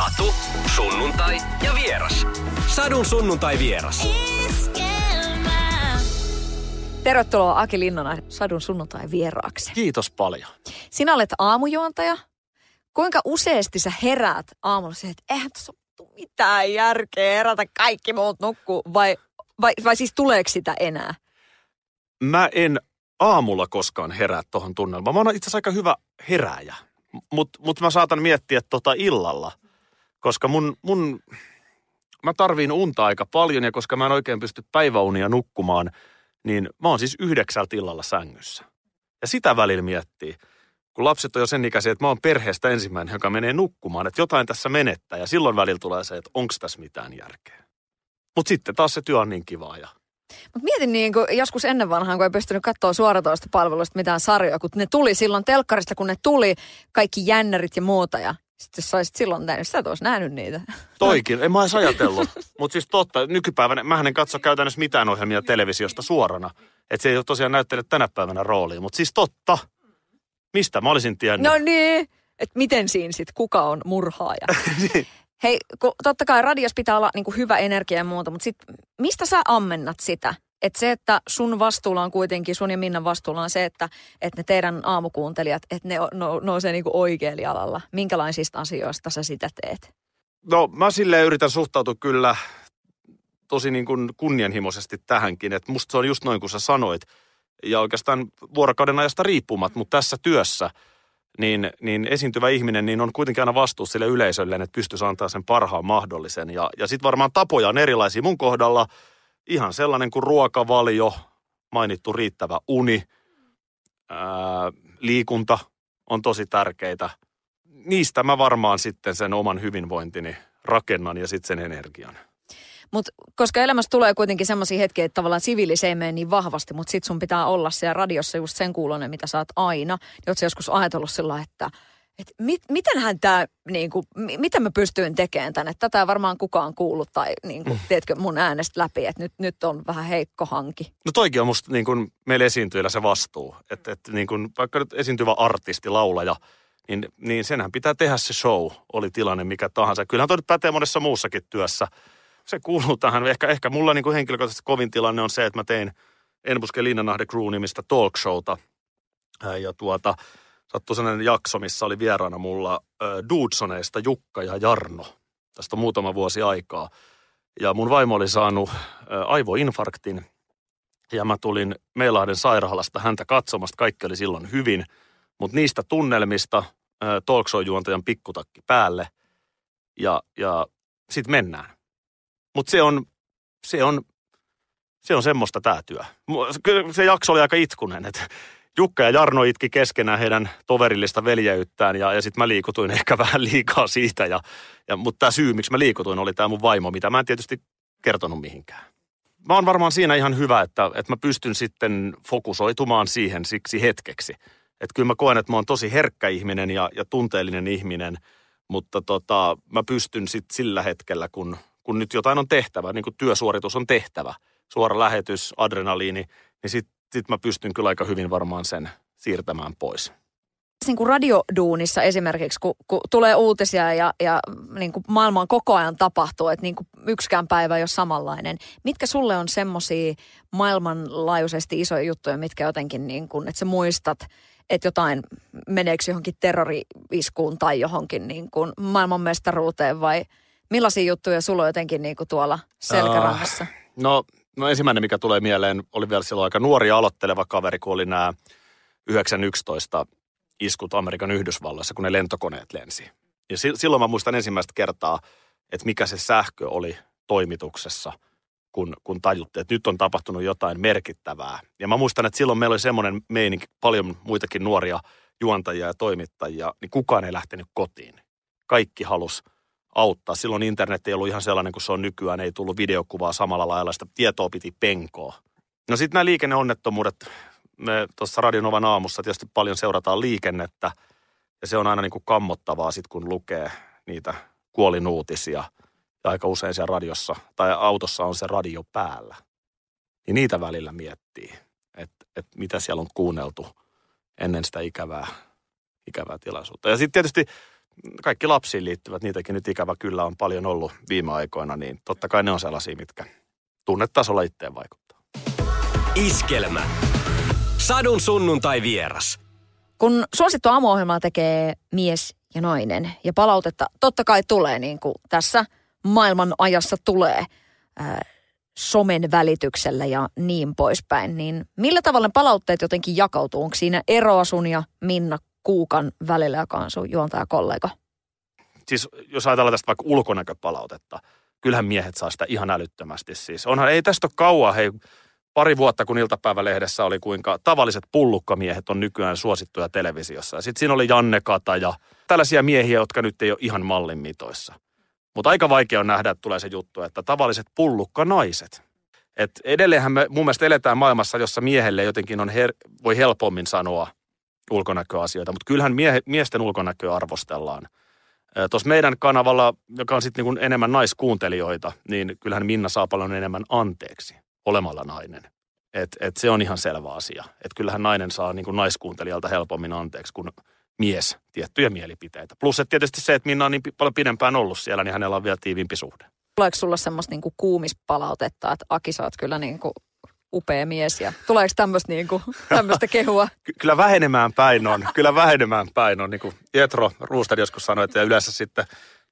Satu, sunnuntai ja vieras. Sadun sunnuntai vieras. Tervetuloa Aki Linnana Sadun sunnuntai vieraaksi. Kiitos paljon. Sinä olet aamujuontaja. Kuinka useasti sä heräät aamulla siihen, että eihän tässä ole mitään järkeä herätä kaikki muut nukkuu, vai, vai, vai siis tuleeko sitä enää? Mä en aamulla koskaan herää tuohon tunnelmaan. Mä oon itse asiassa aika hyvä herääjä, mutta mut mä saatan miettiä tota illalla, koska mun, mun, mä tarviin unta aika paljon ja koska mä en oikein pysty päiväunia nukkumaan, niin mä oon siis yhdeksältä illalla sängyssä. Ja sitä välillä miettii, kun lapset on jo sen ikäisiä, että mä oon perheestä ensimmäinen, joka menee nukkumaan, että jotain tässä menettää. Ja silloin välillä tulee se, että onko tässä mitään järkeä. Mutta sitten taas se työ on niin kivaa ja Mutta mietin niin kuin joskus ennen vanhaan, kun ei pystynyt katsoa suoratoista palveluista mitään sarjoja, kun ne tuli silloin telkkarista, kun ne tuli kaikki jännärit ja muuta. Ja sitten jos saisit silloin nähnyt, sä et olisi nähnyt niitä. Toikin, en mä edes ajatellut. Mutta siis totta, nykypäivänä, mähän en katso käytännössä mitään ohjelmia televisiosta suorana. Että se ei ole tosiaan näyttele tänä päivänä roolia. Mutta siis totta, mistä mä olisin tiennyt? No niin, että miten siinä sitten, kuka on murhaaja? Niin. Hei, kun totta kai radios pitää olla niin kuin hyvä energia ja muuta, mutta sit, mistä sä ammennat sitä? Että se, että sun vastuulla on kuitenkin, sun ja Minnan vastuulla on se, että, että ne teidän aamukuuntelijat, että ne no, nousee niin kuin oikealla jalalla. Minkälaisista asioista sä sitä teet? No mä silleen yritän suhtautua kyllä tosi niin kuin kunnianhimoisesti tähänkin. Että musta se on just noin kuin sä sanoit. Ja oikeastaan vuorokauden ajasta riippumatta, mutta tässä työssä niin, niin esiintyvä ihminen niin on kuitenkin aina vastuussa sille yleisölle, että pystyisi antaa sen parhaan mahdollisen. Ja, ja sitten varmaan tapoja on erilaisia. Mun kohdalla ihan sellainen kuin ruokavalio, mainittu riittävä uni, ää, liikunta on tosi tärkeitä. Niistä mä varmaan sitten sen oman hyvinvointini rakennan ja sitten sen energian. Mutta koska elämässä tulee kuitenkin semmoisia hetkiä, että tavallaan siviili se ei mene niin vahvasti, mutta sit sun pitää olla siellä radiossa just sen kuulonen, mitä sä oot aina. Niin joskus ajatellut sillä lailla, että et mit, mitenhän tämä, niinku, mi- mitä mä pystyin tekemään tänne? Tätä ei varmaan kukaan kuullut tai niinku, teetkö mun äänestä läpi, että nyt, nyt on vähän heikko hanki. No toikin on musta niin kuin meillä esiintyjillä se vastuu. Että, että niin kuin, vaikka nyt esiintyvä artisti, laulaja, niin, niin senhän pitää tehdä se show, oli tilanne mikä tahansa. Kyllähän toi nyt pätee monessa muussakin työssä. Se kuuluu tähän. Ehkä, ehkä mulla niin kuin henkilökohtaisesti kovin tilanne on se, että mä tein Enbuske Linnanahde Crew-nimistä talk showta. Ja tuota, sattui sellainen jakso, missä oli vieraana mulla Dudsoneista Jukka ja Jarno. Tästä on muutama vuosi aikaa. Ja mun vaimo oli saanut aivoinfarktin. Ja mä tulin Meilahden sairaalasta häntä katsomasta. Kaikki oli silloin hyvin. Mutta niistä tunnelmista äh, talk show-juontajan pikkutakki päälle. Ja, ja sitten mennään. Mutta se on, se on, se on semmoista tämä työ. Se jakso oli aika itkunen, että Jukka ja Jarno itki keskenään heidän toverillista veljeyttään ja, ja sitten mä liikutuin ehkä vähän liikaa siitä. Ja, ja, mutta tämä syy, miksi mä liikutuin, oli tämä mun vaimo, mitä mä en tietysti kertonut mihinkään. Mä oon varmaan siinä ihan hyvä, että, että mä pystyn sitten fokusoitumaan siihen siksi hetkeksi. Että kyllä mä koen, että mä oon tosi herkkä ihminen ja, ja tunteellinen ihminen, mutta tota, mä pystyn sitten sillä hetkellä, kun, kun nyt jotain on tehtävä, niin kuin työsuoritus on tehtävä, suora lähetys, adrenaliini, niin sitten sit mä pystyn kyllä aika hyvin varmaan sen siirtämään pois. Niin kuin radioduunissa esimerkiksi, kun, kun tulee uutisia ja, ja niin kuin maailmaan koko ajan tapahtuu, että niin kuin yksikään päivä ei ole samanlainen. Mitkä sulle on semmoisia maailmanlaajuisesti isoja juttuja, mitkä jotenkin, niin kuin, että sä muistat, että jotain meneekö johonkin terrori-iskuun tai johonkin niin kuin maailmanmestaruuteen vai millaisia juttuja sulla on jotenkin niin kuin tuolla selkärangassa? No, no ensimmäinen, mikä tulee mieleen, oli vielä silloin aika nuori aloitteleva kaveri, kun oli nämä 911 iskut Amerikan Yhdysvalloissa, kun ne lentokoneet lensi. Ja si- silloin mä muistan ensimmäistä kertaa, että mikä se sähkö oli toimituksessa, kun, kun tajuttiin, että nyt on tapahtunut jotain merkittävää. Ja mä muistan, että silloin meillä oli semmoinen meininki, paljon muitakin nuoria juontajia ja toimittajia, niin kukaan ei lähtenyt kotiin. Kaikki halus auttaa. Silloin internet ei ollut ihan sellainen kuin se on nykyään, ei tullut videokuvaa samalla lailla, sitä tietoa piti penkoa. No sitten nämä liikenneonnettomuudet, me tuossa Radionovan aamussa tietysti paljon seurataan liikennettä, ja se on aina niin kuin kammottavaa sitten, kun lukee niitä kuolinuutisia, ja aika usein siellä radiossa tai autossa on se radio päällä. Niin niitä välillä miettii, että, että mitä siellä on kuunneltu ennen sitä ikävää, ikävää tilaisuutta. Ja sitten tietysti kaikki lapsiin liittyvät, niitäkin nyt ikävä kyllä on paljon ollut viime aikoina, niin totta kai ne on sellaisia, mitkä tunnetasolla itteen vaikuttaa. Iskelmä. Sadun sunnuntai vieras. Kun suosittu aamuohjelmaa tekee mies ja nainen ja palautetta totta kai tulee niin kuin tässä maailman ajassa tulee ää, somen välityksellä ja niin poispäin, niin millä tavalla palautteet jotenkin jakautuu? Onko siinä eroa sun ja Minna Kuukan välillä, joka on sun juontajakollega? Siis jos ajatellaan tästä vaikka ulkonäköpalautetta, kyllähän miehet saa sitä ihan älyttömästi. Siis onhan, ei tästä ole kauan, hei, pari vuotta kun iltapäivälehdessä oli kuinka tavalliset pullukkamiehet on nykyään suosittuja televisiossa. Sitten siinä oli Janne Kata ja tällaisia miehiä, jotka nyt ei ole ihan mallin mitoissa. Mutta aika vaikea on nähdä, että tulee se juttu, että tavalliset pullukkanaiset. Et edelleenhän me mun mielestä eletään maailmassa, jossa miehelle jotenkin on her- voi helpommin sanoa ulkonäköasioita, mutta kyllähän mie- miesten ulkonäköä arvostellaan. Tuossa meidän kanavalla, joka on sitten niin enemmän naiskuuntelijoita, niin kyllähän Minna saa paljon enemmän anteeksi olemalla nainen. Et, et se on ihan selvä asia. Et kyllähän nainen saa niin kuin naiskuuntelijalta helpommin anteeksi kuin mies tiettyjä mielipiteitä. Plus että tietysti se, että Minna on niin paljon pidempään ollut siellä, niin hänellä on vielä tiivimpi suhde. Tuleeko sulla semmoista niin kuumispalautetta, että Aki sä oot kyllä niin kuin upea mies ja tuleeko tämmöistä niin kehua? Ky- kyllä vähenemään päin on, kyllä vähenemään päin on. Niin kuin Jetro Ruustad joskus sanoi, että yleensä sitten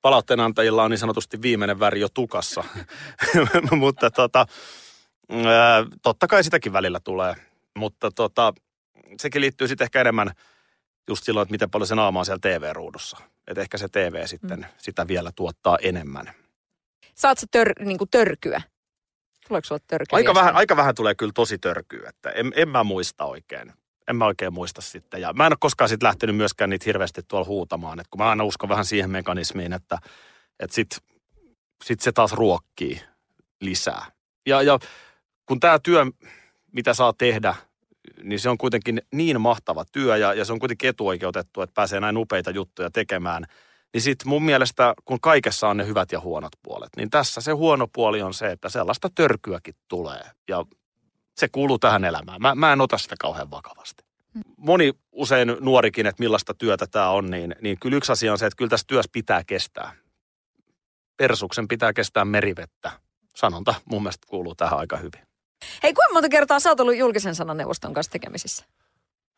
palautteen antajilla on niin sanotusti viimeinen väri jo tukassa. Mutta tota, totta kai sitäkin välillä tulee. Mutta tota, sekin liittyy sitten ehkä enemmän just silloin, että miten paljon se naama on siellä TV-ruudussa. Että ehkä se TV sitten mm. sitä vielä tuottaa enemmän. Saat sä tör, niin törkyä? Tuleeko sulla törkyä? Aika vähän, aika vähän tulee kyllä tosi törkyä, että en, en mä muista oikein. En mä oikein muista sitten. Ja mä en ole koskaan sitten lähtenyt myöskään niitä hirveästi tuolla huutamaan. Että kun mä aina uskon vähän siihen mekanismiin, että, että sitten sit se taas ruokkii lisää. Ja, ja kun tämä työ, mitä saa tehdä, niin se on kuitenkin niin mahtava työ ja, ja se on kuitenkin etuoikeutettu, että pääsee näin upeita juttuja tekemään. Niin sitten mun mielestä, kun kaikessa on ne hyvät ja huonot puolet, niin tässä se huono puoli on se, että sellaista törkyäkin tulee. Ja se kuuluu tähän elämään. Mä, mä en ota sitä kauhean vakavasti. Moni usein nuorikin, että millaista työtä tämä on, niin, niin kyllä yksi asia on se, että kyllä tässä työssä pitää kestää. Persuksen pitää kestää merivettä. Sanonta mun mielestä kuuluu tähän aika hyvin. Hei, kuinka monta kertaa sä oot ollut julkisen sananeuvoston kanssa tekemisissä?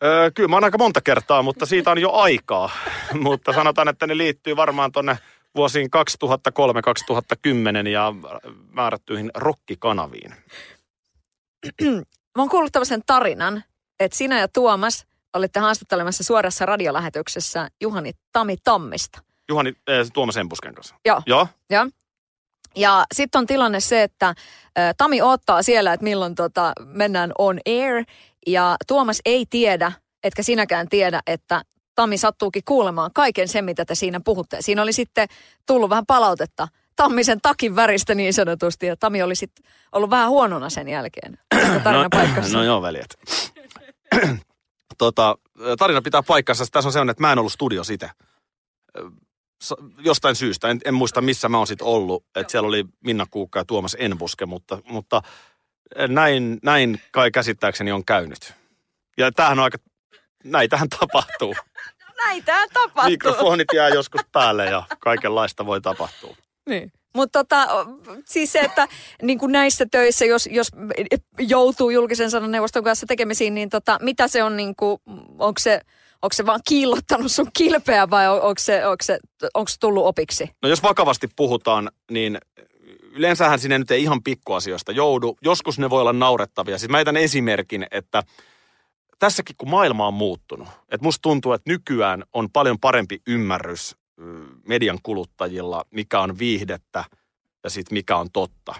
Öö, kyllä mä oon aika monta kertaa, mutta siitä on jo aikaa. mutta sanotaan, että ne liittyy varmaan tonne vuosiin 2003-2010 ja määrättyihin rokkikanaviin. mä oon kuullut tämmöisen tarinan, että sinä ja Tuomas olitte haastattelemassa suorassa radiolähetyksessä Juhani Tami Tammista. Juhani äh, Tuomas Empusken kanssa. Joo. Joo. Joo. Ja sitten on tilanne se, että ä, Tami ottaa siellä, että milloin tota, mennään on air. Ja Tuomas ei tiedä, etkä sinäkään tiedä, että Tami sattuukin kuulemaan kaiken sen, mitä te siinä puhutte. Siinä oli sitten tullut vähän palautetta Tammisen takin väristä niin sanotusti. Ja Tami oli sitten ollut vähän huonona sen jälkeen. Tarina no, no joo, veljet. tota, tarina pitää paikkansa. Tässä on sellainen, että mä en ollut studios itse jostain syystä, en, en muista missä mä oon sitten ollut, että siellä oli Minna Kuukka ja Tuomas Enbuske, mutta, mutta näin, näin kai käsittääkseni on käynyt. Ja tämähän on aika, näitähän tapahtuu. Näitähän tapahtuu. Mikrofonit jää joskus päälle ja kaikenlaista voi tapahtua. Niin. Mutta tota, siis se, että niin kuin näissä töissä, jos, jos joutuu julkisen sanan neuvoston kanssa tekemisiin, niin tota, mitä se on, niin kuin, onko se onko se vaan kiillottanut sun kilpeä vai onko se, onko se, onko se tullut opiksi? No jos vakavasti puhutaan, niin yleensähän sinne nyt ei ihan pikkuasioista joudu. Joskus ne voi olla naurettavia. Siis mä etän esimerkin, että tässäkin kun maailma on muuttunut, että musta tuntuu, että nykyään on paljon parempi ymmärrys median kuluttajilla, mikä on viihdettä ja sitten mikä on totta.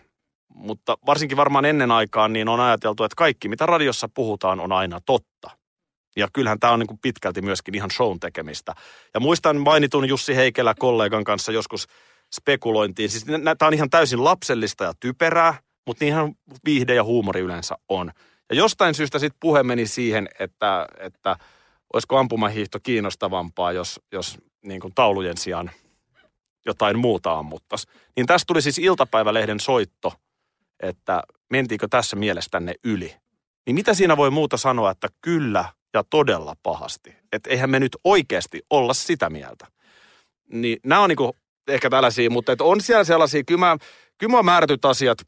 Mutta varsinkin varmaan ennen aikaan niin on ajateltu, että kaikki mitä radiossa puhutaan on aina totta. Ja kyllähän tämä on niin kuin pitkälti myöskin ihan shown tekemistä. Ja muistan mainitun Jussi Heikelä kollegan kanssa joskus spekulointiin. Siis tämä on ihan täysin lapsellista ja typerää, mutta niinhän viihde ja huumori yleensä on. Ja jostain syystä sitten puhe meni siihen, että, että olisiko ampumahiihto kiinnostavampaa, jos, jos niin kuin taulujen sijaan jotain muuta ammuttaisiin. Niin tästä tuli siis iltapäivälehden soitto, että mentiinkö tässä mielestänne yli. Niin mitä siinä voi muuta sanoa, että kyllä ja todella pahasti. Että eihän me nyt oikeasti olla sitä mieltä. niin nämä on niinku ehkä tällaisia, mutta et on siellä sellaisia, kyllä mä, kyllä mä määrätyt asiat,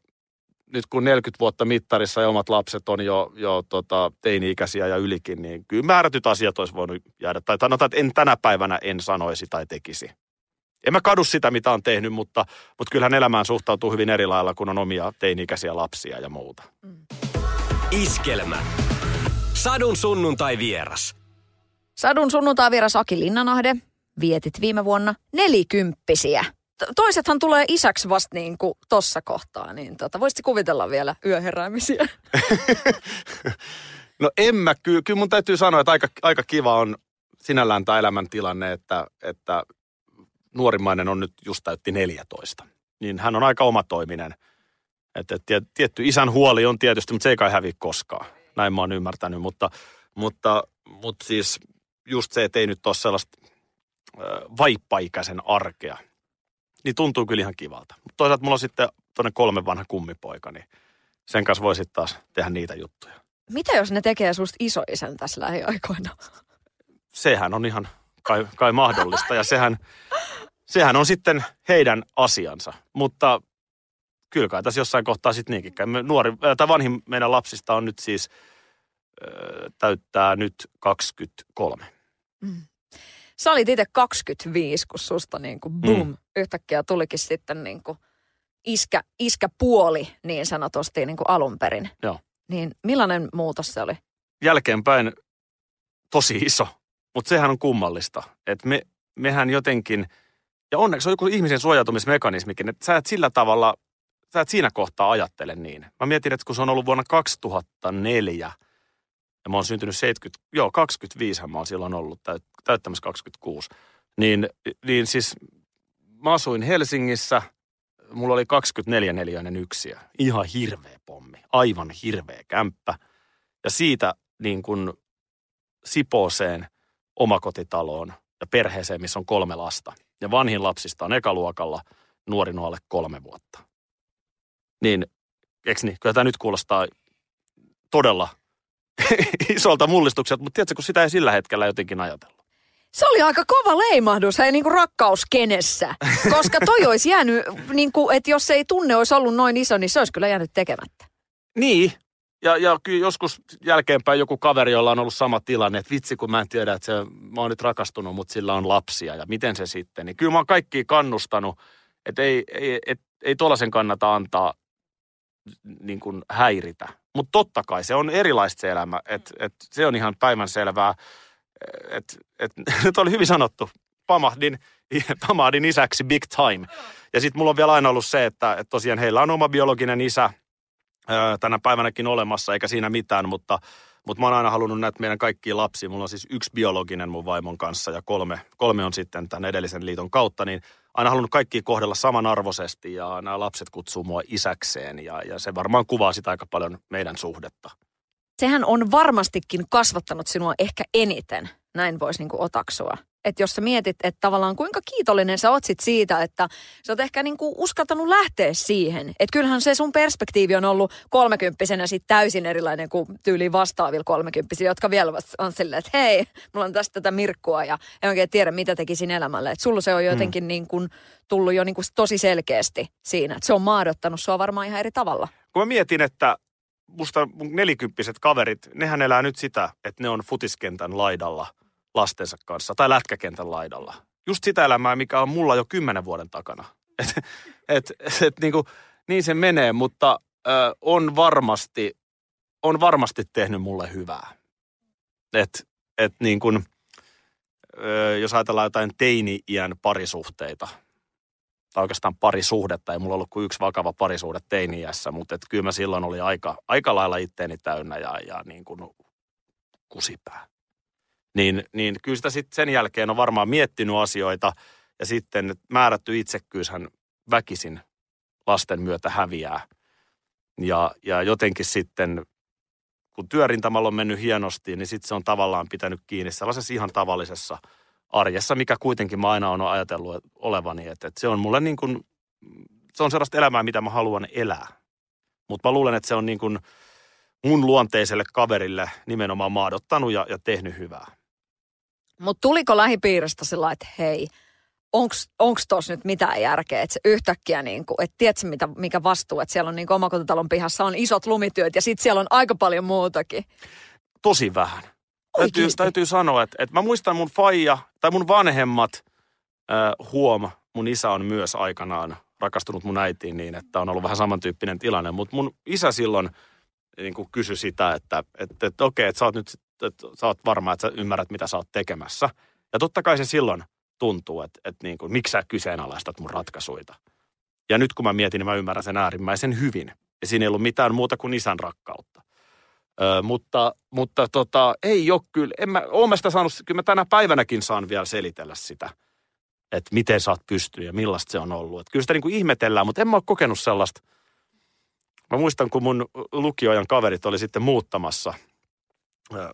nyt kun 40 vuotta mittarissa ja omat lapset on jo, jo tota, teini-ikäisiä ja ylikin, niin kyllä määrätyt asiat olisi voinut jäädä. Tai sanotaan, että en tänä päivänä en sanoisi tai tekisi. En mä kadu sitä, mitä on tehnyt, mutta, mutta kyllähän elämään suhtautuu hyvin eri lailla, kun on omia teini-ikäisiä lapsia ja muuta. Iskelmä. Sadun sunnuntai vieras. Sadun sunnuntai vieras Aki Linnanahde. Vietit viime vuonna nelikymppisiä. To- Toisethan tulee isäksi vasta niin kuin tossa kohtaa, niin tota, voisitko kuvitella vielä yöheräämisiä? No en mä, kyllä, kyllä mun täytyy sanoa, että aika, aika kiva on sinällään tämä elämäntilanne, että, että nuorimmainen on nyt just täytti 14. Niin hän on aika omatoiminen. Et, tiet- tietty isän huoli on tietysti, mutta se ei kai häviä koskaan. Näin mä oon ymmärtänyt, mutta, mutta, mutta siis just se, että ei nyt ole sellaista vaippaikäisen arkea, niin tuntuu kyllä ihan kivalta. Mutta toisaalta mulla on sitten tuonne kolme vanha kummipoika, niin sen kanssa voi sitten taas tehdä niitä juttuja. Mitä jos ne tekee susta isoisän tässä lähiaikoina? sehän on ihan kai, kai mahdollista ja sehän, sehän on sitten heidän asiansa. Mutta kyllä kai tässä jossain kohtaa sitten niinkin käy. Nuori, tai vanhin meidän lapsista on nyt siis, äh, täyttää nyt 23. Sä olit itse 25, kun susta niin kuin boom, mm. yhtäkkiä tulikin sitten niin kuin iskä, iskäpuoli niin sanotusti niin kuin alun perin. Joo. Niin millainen muutos se oli? Jälkeenpäin tosi iso, mutta sehän on kummallista. Että me, mehän jotenkin, ja onneksi on joku ihmisen suojautumismekanismikin, että sä et sillä tavalla, sä et siinä kohtaa ajattele niin. Mä mietin, että kun se on ollut vuonna 2004, ja mä oon syntynyt 70, joo 25 mä oon silloin ollut täyt, täyttämässä 26, niin, niin siis mä asuin Helsingissä, mulla oli 24 neliöinen yksiö, ihan hirveä pommi, aivan hirveä kämppä. Ja siitä niin kuin Sipooseen omakotitaloon ja perheeseen, missä on kolme lasta. Ja vanhin lapsista on ekaluokalla, nuorin alle kolme vuotta. Niin, eikö niin? Kyllä tämä nyt kuulostaa todella isolta mullistukselta, mutta tiedätkö, kun sitä ei sillä hetkellä jotenkin ajatellut. Se oli aika kova leimahdus, hei niin kuin rakkauskenessä. Koska toi olisi jäänyt, niin kuin, että jos ei tunne olisi ollut noin iso, niin se olisi kyllä jäänyt tekemättä. Niin, ja, ja kyllä joskus jälkeenpäin joku kaveri, jolla on ollut sama tilanne, että vitsi kun mä en tiedä, että se, mä oon nyt rakastunut, mutta sillä on lapsia ja miten se sitten. Niin kyllä mä oon kaikki kannustanut, että ei, ei, et, ei tuollaisen kannata antaa niin kuin häiritä. Mutta totta kai se on erilaista se elämä, että et, se on ihan päivänselvää. Että et, nyt oli hyvin sanottu, pamahdin, pamahdin isäksi big time. Ja sitten mulla on vielä aina ollut se, että et tosiaan heillä on oma biologinen isä, ö, tänä päivänäkin olemassa, eikä siinä mitään, mutta, mutta mä oon aina halunnut näitä meidän kaikkia lapsia. Mulla on siis yksi biologinen mun vaimon kanssa ja kolme, kolme on sitten tämän edellisen liiton kautta, niin aina halunnut kaikki kohdella samanarvoisesti ja nämä lapset kutsuu mua isäkseen ja, ja se varmaan kuvaa sitä aika paljon meidän suhdetta. Sehän on varmastikin kasvattanut sinua ehkä eniten, näin voisi niin kuin otaksua. Että jos sä mietit, että tavallaan kuinka kiitollinen sä oot sit siitä, että sä oot ehkä niin kuin uskaltanut lähteä siihen. Että kyllähän se sun perspektiivi on ollut kolmekymppisenä sit täysin erilainen kuin tyyliin vastaavilla kolmekymppisiä, jotka vielä on silleen, että hei, mulla on tästä tätä mirkkua ja en oikein tiedä, mitä tekisin elämälle. Että sulla se on jotenkin niin kuin tullut jo niin kuin tosi selkeästi siinä, että se on maadottanut sua varmaan ihan eri tavalla. Kun mä mietin, että musta mun nelikymppiset kaverit, nehän elää nyt sitä, että ne on futiskentän laidalla lastensa kanssa tai lätkäkentän laidalla. Just sitä elämää, mikä on mulla jo kymmenen vuoden takana. Et, et, et, niin, kuin, niin se menee, mutta ö, on varmasti, on varmasti tehnyt mulle hyvää. Et, et niin kuin, ö, jos ajatellaan jotain teini-iän parisuhteita, tai oikeastaan parisuhdetta, ei mulla ollut kuin yksi vakava parisuhde teini-iässä, mutta et kyllä mä silloin oli aika, aika lailla itteeni täynnä ja, ja niin kuin kusipää. Niin, niin kyllä sitä sitten sen jälkeen on varmaan miettinyt asioita ja sitten määrätty itsekkyyshän väkisin lasten myötä häviää. Ja, ja jotenkin sitten, kun työrintamalla on mennyt hienosti, niin sitten se on tavallaan pitänyt kiinni sellaisessa ihan tavallisessa arjessa, mikä kuitenkin mä aina olen ajatellut olevani. Että, että se on mulle niin kuin, se on sellaista elämää, mitä mä haluan elää. Mutta mä luulen, että se on niin kuin mun luonteiselle kaverille nimenomaan maadottanut ja, ja tehnyt hyvää. Mutta tuliko lähipiiristä sillä että hei, onks, onks tossa nyt mitään järkeä, että se yhtäkkiä niin kuin, että tiedätkö mitä, mikä vastuu, että siellä on niin omakotitalon pihassa on isot lumityöt ja sitten siellä on aika paljon muutakin. Tosi vähän. Täytyy, täytyy sanoa, että, että mä muistan mun faija tai mun vanhemmat äh, huom, mun isä on myös aikanaan rakastunut mun äitiin niin, että on ollut vähän samantyyppinen tilanne. Mutta mun isä silloin niin kuin kysyi sitä, että, että, että okei, että sä oot nyt että sä oot varma, että sä ymmärrät, mitä sä oot tekemässä. Ja totta kai se silloin tuntuu, että, että niin kuin, miksi sä kyseenalaistat mun ratkaisuita. Ja nyt kun mä mietin, niin mä ymmärrän sen äärimmäisen hyvin. Ja siinä ei ollut mitään muuta kuin isän rakkautta. Ö, mutta mutta tota, ei ole kyllä, en mä, oon mä sitä saanut, kyllä mä tänä päivänäkin saan vielä selitellä sitä, että miten sä oot pystynyt ja millaista se on ollut. Et kyllä sitä niin kuin ihmetellään, mutta en mä ole kokenut sellaista. Mä muistan, kun mun lukioajan kaverit oli sitten muuttamassa,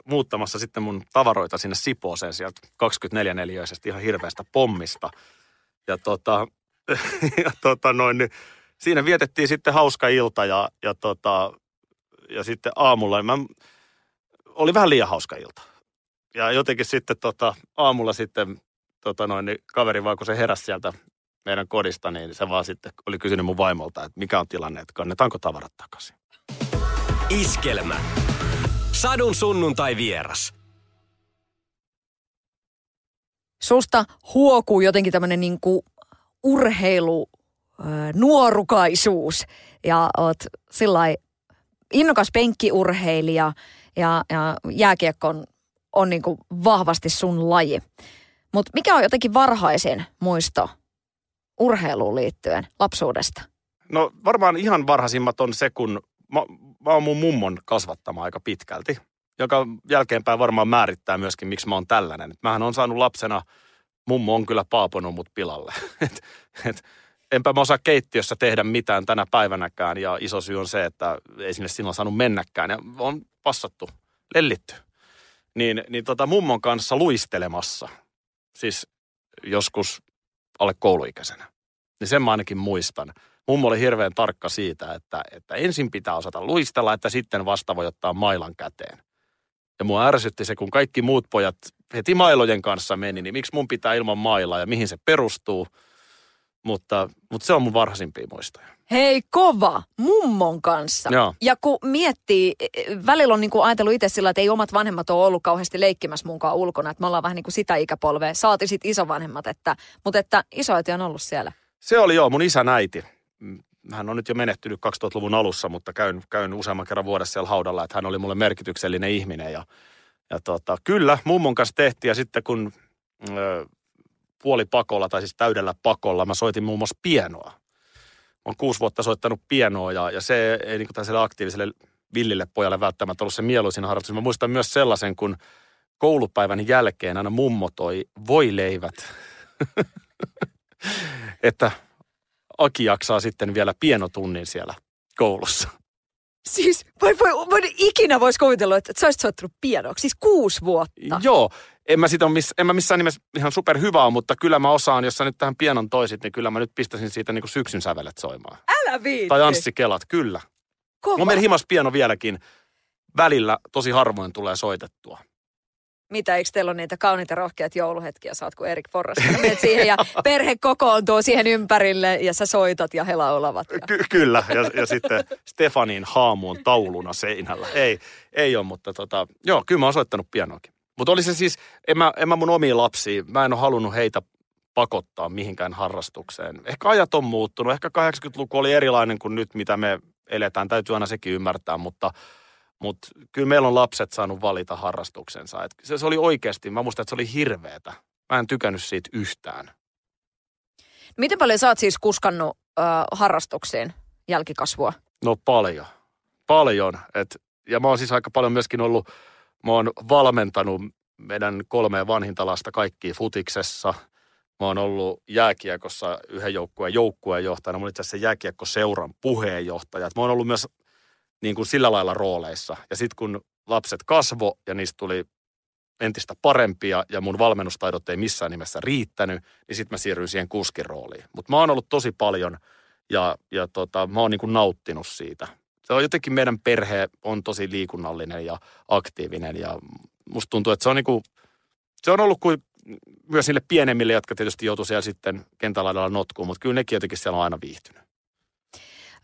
muuttamassa sitten mun tavaroita sinne Sipooseen sieltä 24-neliöisestä ihan hirveästä pommista. Ja tota, ja tota noin, niin siinä vietettiin sitten hauska ilta ja, ja, tota, ja sitten aamulla, mä, oli vähän liian hauska ilta. Ja jotenkin sitten tota, aamulla sitten tota noin, niin kaveri vaan kun se heräsi sieltä meidän kodista, niin se vaan sitten oli kysynyt mun vaimolta, että mikä on tilanne, että kannetaanko tavarat takaisin. Iskelmä. Sadun sunnuntai vieras. Susta huokuu jotenkin tämmöinen niinku urheilu, nuorukaisuus ja oot sillä innokas penkkiurheilija ja, ja jääkiekko on, on niinku vahvasti sun laji. Mutta mikä on jotenkin varhaisin muisto urheiluun liittyen lapsuudesta? No varmaan ihan varhaisimmat on se, kun mä, mä oon mun mummon kasvattama aika pitkälti, joka jälkeenpäin varmaan määrittää myöskin, miksi mä oon tällainen. Mähän on saanut lapsena, mummo on kyllä paaponut mut pilalle. et, et, enpä mä osaa keittiössä tehdä mitään tänä päivänäkään ja iso syy on se, että ei sinne silloin saanut mennäkään ja on passattu, lellitty. Niin, niin tota mummon kanssa luistelemassa, siis joskus alle kouluikäisenä. Niin sen mä ainakin muistan. Mummo oli hirveän tarkka siitä, että, että ensin pitää osata luistella, että sitten vasta voi ottaa mailan käteen. Ja mua ärsytti se, kun kaikki muut pojat heti mailojen kanssa meni, niin miksi mun pitää ilman mailaa ja mihin se perustuu. Mutta, mutta se on mun varhaisimpia muistoja. Hei, kova! Mummon kanssa. Joo. Ja kun miettii, välillä on niin kuin ajatellut itse sillä, että ei omat vanhemmat ole ollut kauheasti leikkimässä munkaan ulkona. Että me ollaan vähän niin kuin sitä ikäpolvea. Saati sit isovanhemmat, että, mutta että isoäiti on ollut siellä. Se oli joo, mun isän äiti. Hän on nyt jo menehtynyt 2000-luvun alussa, mutta käyn, käyn useamman kerran vuodessa siellä haudalla, että hän oli mulle merkityksellinen ihminen. Ja, ja tota, kyllä, mummon kanssa tehtiin ja sitten kun ö, puoli pakolla tai siis täydellä pakolla mä soitin muun muassa pienoa. Mä oon kuusi vuotta soittanut pienoa ja, ja se ei niin kuin aktiiviselle villille pojalle välttämättä ollut se mieluisin harrastus. Mä muistan myös sellaisen, kun koulupäivän jälkeen aina mummo toi voileivät. että Aki jaksaa sitten vielä pienotunnin siellä koulussa. Siis voi, voi, voi ikinä voisi kuvitella, että sä olisit soittanut pienoksi. Siis kuusi vuotta. Joo. En mä, sitä miss, en mä missään nimessä ihan super hyvää, mutta kyllä mä osaan, jos sä nyt tähän pienon toisit, niin kyllä mä nyt pistäisin siitä niin kuin syksyn sävelet soimaan. Älä viitti. Tai Anssi Kelat, kyllä. Kova. Mä himas pieno vieläkin. Välillä tosi harvoin tulee soitettua mitä, eikö teillä ole niitä kauniita rohkeat jouluhetkiä, saat kuin Erik Forrest. Menet siihen ja perhe kokoontuu siihen ympärille ja sä soitat ja he laulavat. Ja... Ky- kyllä, ja, ja sitten Stefanin haamu on tauluna seinällä. Ei, ei ole, mutta tota, joo, kyllä mä oon soittanut pianoakin. Mutta oli se siis, en mä, en mä mun omiin lapsiin, mä en ole halunnut heitä pakottaa mihinkään harrastukseen. Ehkä ajat on muuttunut, ehkä 80-luku oli erilainen kuin nyt, mitä me eletään, täytyy aina sekin ymmärtää, mutta – mutta kyllä meillä on lapset saanut valita harrastuksensa. Et se, se oli oikeasti, mä muistan, että se oli hirveetä. Mä en tykännyt siitä yhtään. Miten paljon sä oot siis kuskannut äh, harrastuksiin jälkikasvua? No paljon. Paljon. Et, ja mä oon siis aika paljon myöskin ollut, mä oon valmentanut meidän kolmeen vanhinta lasta kaikki futiksessa. Mä oon ollut jääkiekossa yhden joukkueen joukkueenjohtajana. Mä oon itse asiassa jääkiekkoseuran puheenjohtaja. mä oon ollut myös niin kuin sillä lailla rooleissa. Ja sitten kun lapset kasvo ja niistä tuli entistä parempia ja mun valmennustaidot ei missään nimessä riittänyt, niin sitten mä siirryin siihen kuskin rooliin. Mutta mä oon ollut tosi paljon ja, ja tota, mä oon niin kuin nauttinut siitä. Se on jotenkin meidän perhe on tosi liikunnallinen ja aktiivinen ja musta tuntuu, että se on, niin kuin, se on ollut kuin myös niille pienemmille, jotka tietysti joutuu siellä sitten kentälaidalla notkuun, mutta kyllä nekin jotenkin siellä on aina viihtynyt.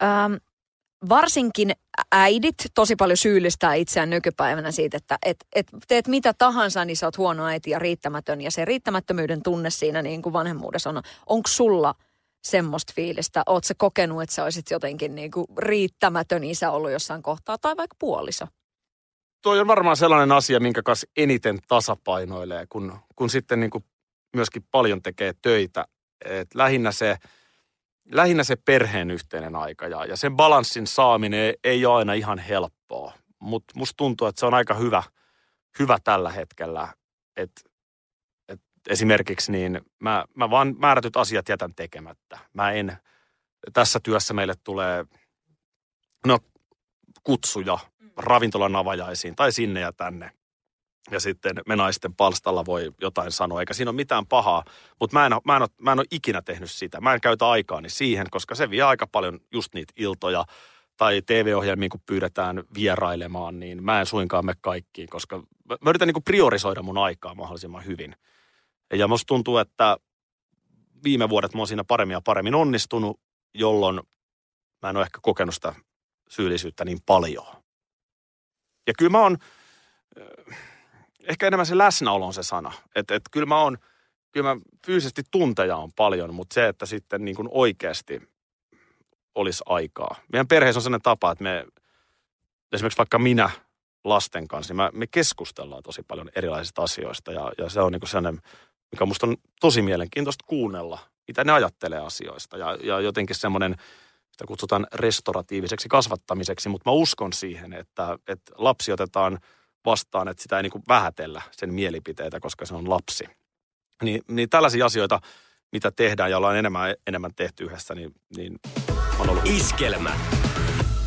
Ähm, varsinkin äidit tosi paljon syyllistää itseään nykypäivänä siitä, että et, et teet mitä tahansa, niin sä oot huono äiti ja riittämätön. Ja se riittämättömyyden tunne siinä niin kuin vanhemmuudessa on. Onko sulla semmoista fiilistä? Se kokenut, että sä olisit jotenkin niin kuin riittämätön isä ollut jossain kohtaa tai vaikka puoliso? Tuo on varmaan sellainen asia, minkä kanssa eniten tasapainoilee, kun, kun sitten niin kuin myöskin paljon tekee töitä. Et lähinnä se, lähinnä se perheen yhteinen aika ja, ja sen balanssin saaminen ei, ole aina ihan helppoa. Mutta musta tuntuu, että se on aika hyvä, hyvä tällä hetkellä. Että et esimerkiksi niin mä, mä vaan määrätyt asiat jätän tekemättä. Mä en, tässä työssä meille tulee, no kutsuja ravintolan avajaisiin tai sinne ja tänne. Ja sitten me naisten palstalla voi jotain sanoa, eikä siinä ole mitään pahaa. Mutta mä en, mä, en ole, mä en ole ikinä tehnyt sitä. Mä en käytä aikaani siihen, koska se vie aika paljon just niitä iltoja tai TV-ohjelmiin, kun pyydetään vierailemaan, niin mä en suinkaan me kaikkiin, koska mä yritän niin priorisoida mun aikaa mahdollisimman hyvin. Ja musta tuntuu, että viime vuodet mä oon siinä paremmin ja paremmin onnistunut, jolloin mä en ole ehkä kokenut sitä syyllisyyttä niin paljon. Ja kyllä mä oon, ehkä enemmän se läsnäolo on se sana. Että et kyllä mä oon, kyllä mä fyysisesti tunteja on paljon, mutta se, että sitten niin kuin oikeasti olisi aikaa. Meidän perheessä on sellainen tapa, että me, esimerkiksi vaikka minä lasten kanssa, niin mä, me keskustellaan tosi paljon erilaisista asioista. Ja, ja se on niin kuin sellainen, mikä musta on tosi mielenkiintoista kuunnella, mitä ne ajattelee asioista. Ja, ja jotenkin semmoinen, sitä kutsutaan restoratiiviseksi kasvattamiseksi, mutta mä uskon siihen, että, että lapsi otetaan vastaan, että sitä ei niin kuin vähätellä sen mielipiteitä, koska se on lapsi. Niin, niin tällaisia asioita, mitä tehdään ja ollaan enemmän, enemmän tehty yhdessä, niin, niin on ollut... Iskelmä.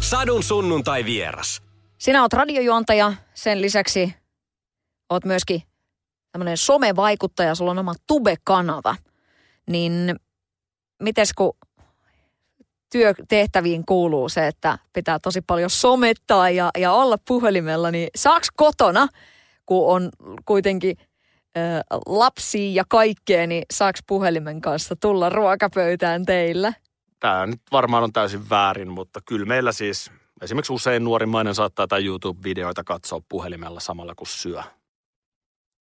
Sadun sunnuntai vieras. Sinä oot radiojuontaja, sen lisäksi oot myöskin tämmöinen somevaikuttaja, sulla on oma Tube-kanava. Niin mites kun työtehtäviin kuuluu se, että pitää tosi paljon somettaa ja, ja olla puhelimella, niin saaks kotona, kun on kuitenkin ö, lapsia ja kaikkea, niin saaks puhelimen kanssa tulla ruokapöytään teillä? Tämä nyt varmaan on täysin väärin, mutta kyllä meillä siis esimerkiksi usein nuorimmainen saattaa tai YouTube-videoita katsoa puhelimella samalla kun syö.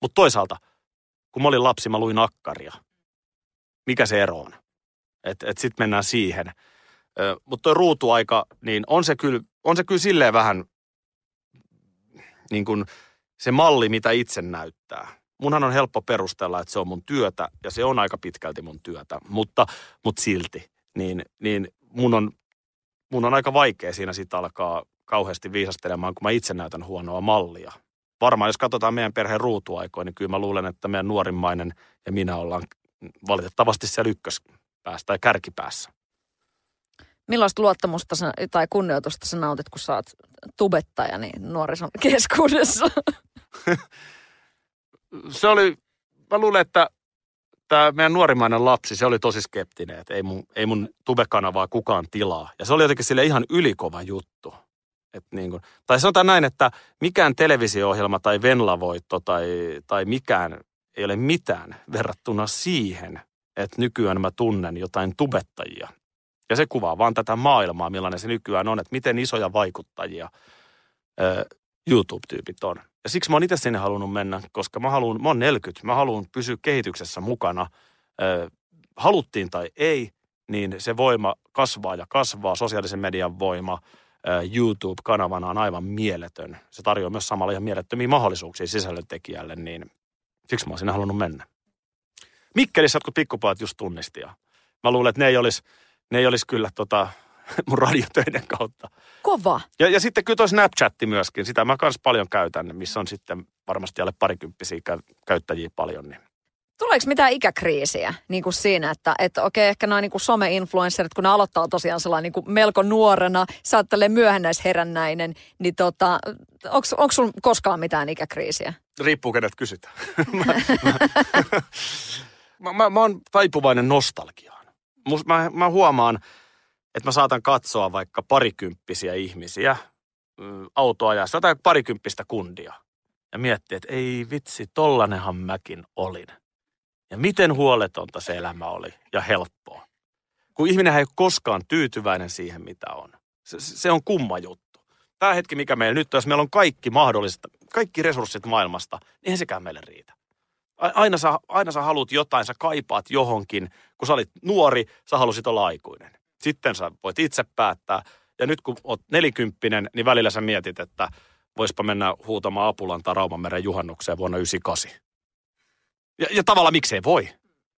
Mutta toisaalta, kun mä olin lapsi, mä luin akkaria. Mikä se ero on? Että et sitten mennään siihen – mutta tuo ruutuaika, niin on se kyllä, on se kyllä silleen vähän niin kuin se malli, mitä itse näyttää. Munhan on helppo perustella, että se on mun työtä ja se on aika pitkälti mun työtä, mutta, mutta silti. Niin, niin mun, on, mun on aika vaikea siinä sitten alkaa kauheasti viisastelemaan, kun mä itse näytän huonoa mallia. Varmaan jos katsotaan meidän perheen ruutuaikoja, niin kyllä mä luulen, että meidän nuorimmainen ja minä ollaan valitettavasti siellä ykköspäässä tai kärkipäässä. Millaista luottamusta sä, tai kunnioitusta sä nautit, kun sä oot tubettaja niin nuorison keskuudessa? se oli, mä luulen, että tämä meidän nuorimmainen lapsi, se oli tosi skeptinen, että ei mun, ei mun tubekanavaa kukaan tilaa. Ja se oli jotenkin sille ihan ylikova juttu. Et niin kuin, tai sanotaan näin, että mikään televisio-ohjelma tai Venlavoitto tai, tai mikään ei ole mitään verrattuna siihen, että nykyään mä tunnen jotain tubettajia, ja se kuvaa vaan tätä maailmaa, millainen se nykyään on, että miten isoja vaikuttajia ö, YouTube-tyypit on. Ja siksi mä oon itse sinne halunnut mennä, koska mä, haluun, mä oon 40, mä haluan pysyä kehityksessä mukana. Ö, haluttiin tai ei, niin se voima kasvaa ja kasvaa, sosiaalisen median voima. YouTube-kanavana on aivan mieletön. Se tarjoaa myös samalla ihan mielettömiä mahdollisuuksia sisällöntekijälle, niin siksi mä oon sinne halunnut mennä. Mikkelissä jotkut pikkupojat just tunnisti ja mä luulen, että ne ei olisi ne ei olisi kyllä tota, mun radiotöiden kautta. Kova. Ja, ja sitten kyllä toi Snapchatti myöskin, sitä mä kans paljon käytän, missä on sitten varmasti alle parikymppisiä käyttäjiä paljon. Niin. Tuleeko mitään ikäkriisiä niin kuin siinä, että, että okei, ehkä nämä niin kuin some-influencerit, kun ne aloittaa tosiaan sellainen niin kuin melko nuorena, sä oot myöhennäisherännäinen, niin tota, onko sun koskaan mitään ikäkriisiä? Riippuu kenet kysytään. mä, mä, mä, mä, mä oon taipuvainen nostalgia mä, mä huomaan, että mä saatan katsoa vaikka parikymppisiä ihmisiä mm, autoajassa, jotain parikymppistä kundia. Ja miettiä, että ei vitsi, tollanenhan mäkin olin. Ja miten huoletonta se elämä oli ja helppoa. Kun ihminen ei ole koskaan tyytyväinen siihen, mitä on. Se, se on kumma juttu. Tämä hetki, mikä meillä nyt on, jos meillä on kaikki mahdolliset, kaikki resurssit maailmasta, niin eihän sekään meille riitä. Aina sä, aina sä haluat jotain, sä kaipaat johonkin. Kun sä olit nuori, sä halusit olla aikuinen. Sitten sä voit itse päättää. Ja nyt kun oot nelikymppinen, niin välillä sä mietit, että voispa mennä huutamaan Apulantaa Raumanmeren juhannukseen vuonna 98. Ja, ja tavallaan miksei voi.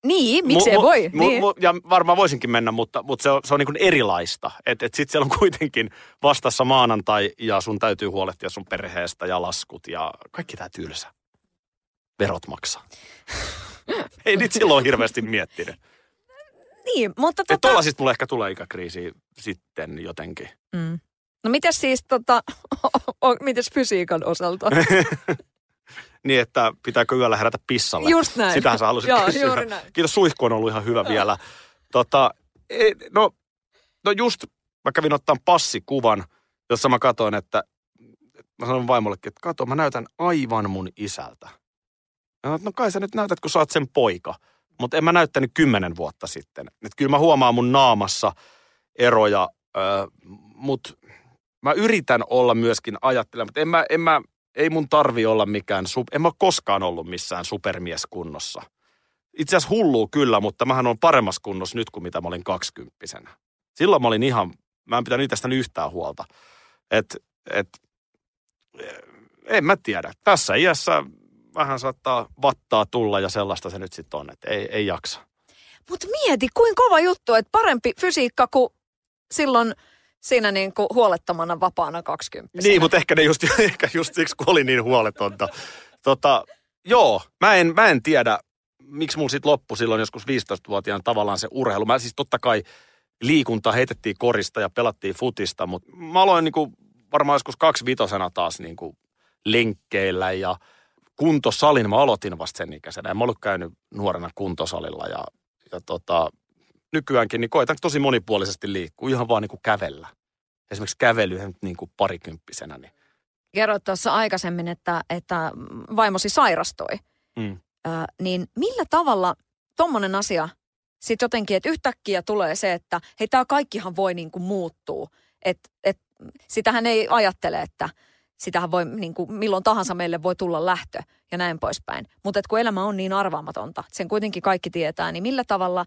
Niin, miksei mu, voi. Mu, niin. mu, ja varmaan voisinkin mennä, mutta, mutta se on, se on niin erilaista. Että et sitten siellä on kuitenkin vastassa maanantai ja sun täytyy huolehtia sun perheestä ja laskut ja kaikki tämä tylsä. Verot maksaa. Ei niitä silloin hirveästi miettinyt. Niin, mutta tota... sitten mulle ehkä tulee ikäkriisi sitten jotenkin. Mm. No mitäs siis tota, mitäs fysiikan osalta? niin, että pitääkö yöllä herätä pissalle. Just näin. Sitähän sä halusit Joo, kysyä. juuri näin. Kiitos, suihku on ollut ihan hyvä vielä. Tota, no, no just, mä kävin ottaa passikuvan, jossa mä katsoin, että mä sanoin vaimollekin, että kato, mä näytän aivan mun isältä. Ja no kai sä nyt näytät, kun sä oot sen poika. Mutta en mä näyttänyt kymmenen vuotta sitten. Et kyllä mä huomaan mun naamassa eroja, mutta mä yritän olla myöskin ajattelemaan, en mä, en mä, ei mun tarvi olla mikään, en mä koskaan ollut missään supermieskunnossa. Itse asiassa hulluu kyllä, mutta mähän on paremmassa kunnossa nyt kuin mitä mä olin kaksikymppisenä. Silloin mä olin ihan, mä en pitänyt itsestäni yhtään huolta. Et, et, en mä tiedä. Tässä iässä vähän saattaa vattaa tulla ja sellaista se nyt sitten on, että ei, ei jaksa. Mutta mieti, kuin kova juttu, että parempi fysiikka kuin silloin siinä niin kuin huolettomana vapaana 20 Niin, mutta ehkä ne just, ehkä just siksi, kun oli niin huoletonta. Tota, joo, mä en, mä en tiedä, miksi mulla sitten loppui silloin joskus 15-vuotiaana tavallaan se urheilu. Mä siis totta kai liikunta heitettiin korista ja pelattiin futista, mutta mä aloin niin kuin varmaan joskus kaksi vitosena taas niin kuin lenkkeillä ja kuntosalin. Mä aloitin vasta sen ikäisenä. En mä ollut käynyt nuorena kuntosalilla ja, ja tota, nykyäänkin niin koitan tosi monipuolisesti liikkua, ihan vaan niin kuin kävellä. Esimerkiksi kävely niin kuin parikymppisenä. Niin. Kerroit tuossa aikaisemmin, että, että vaimosi sairastui. Mm. Ö, niin millä tavalla tuommoinen asia sitten jotenkin, että yhtäkkiä tulee se, että hei tämä kaikkihan voi niin kuin muuttuu. Että et, sitähän ei ajattele, että sitähän voi niin kuin, milloin tahansa meille voi tulla lähtö ja näin poispäin. Mutta kun elämä on niin arvaamatonta, sen kuitenkin kaikki tietää, niin millä tavalla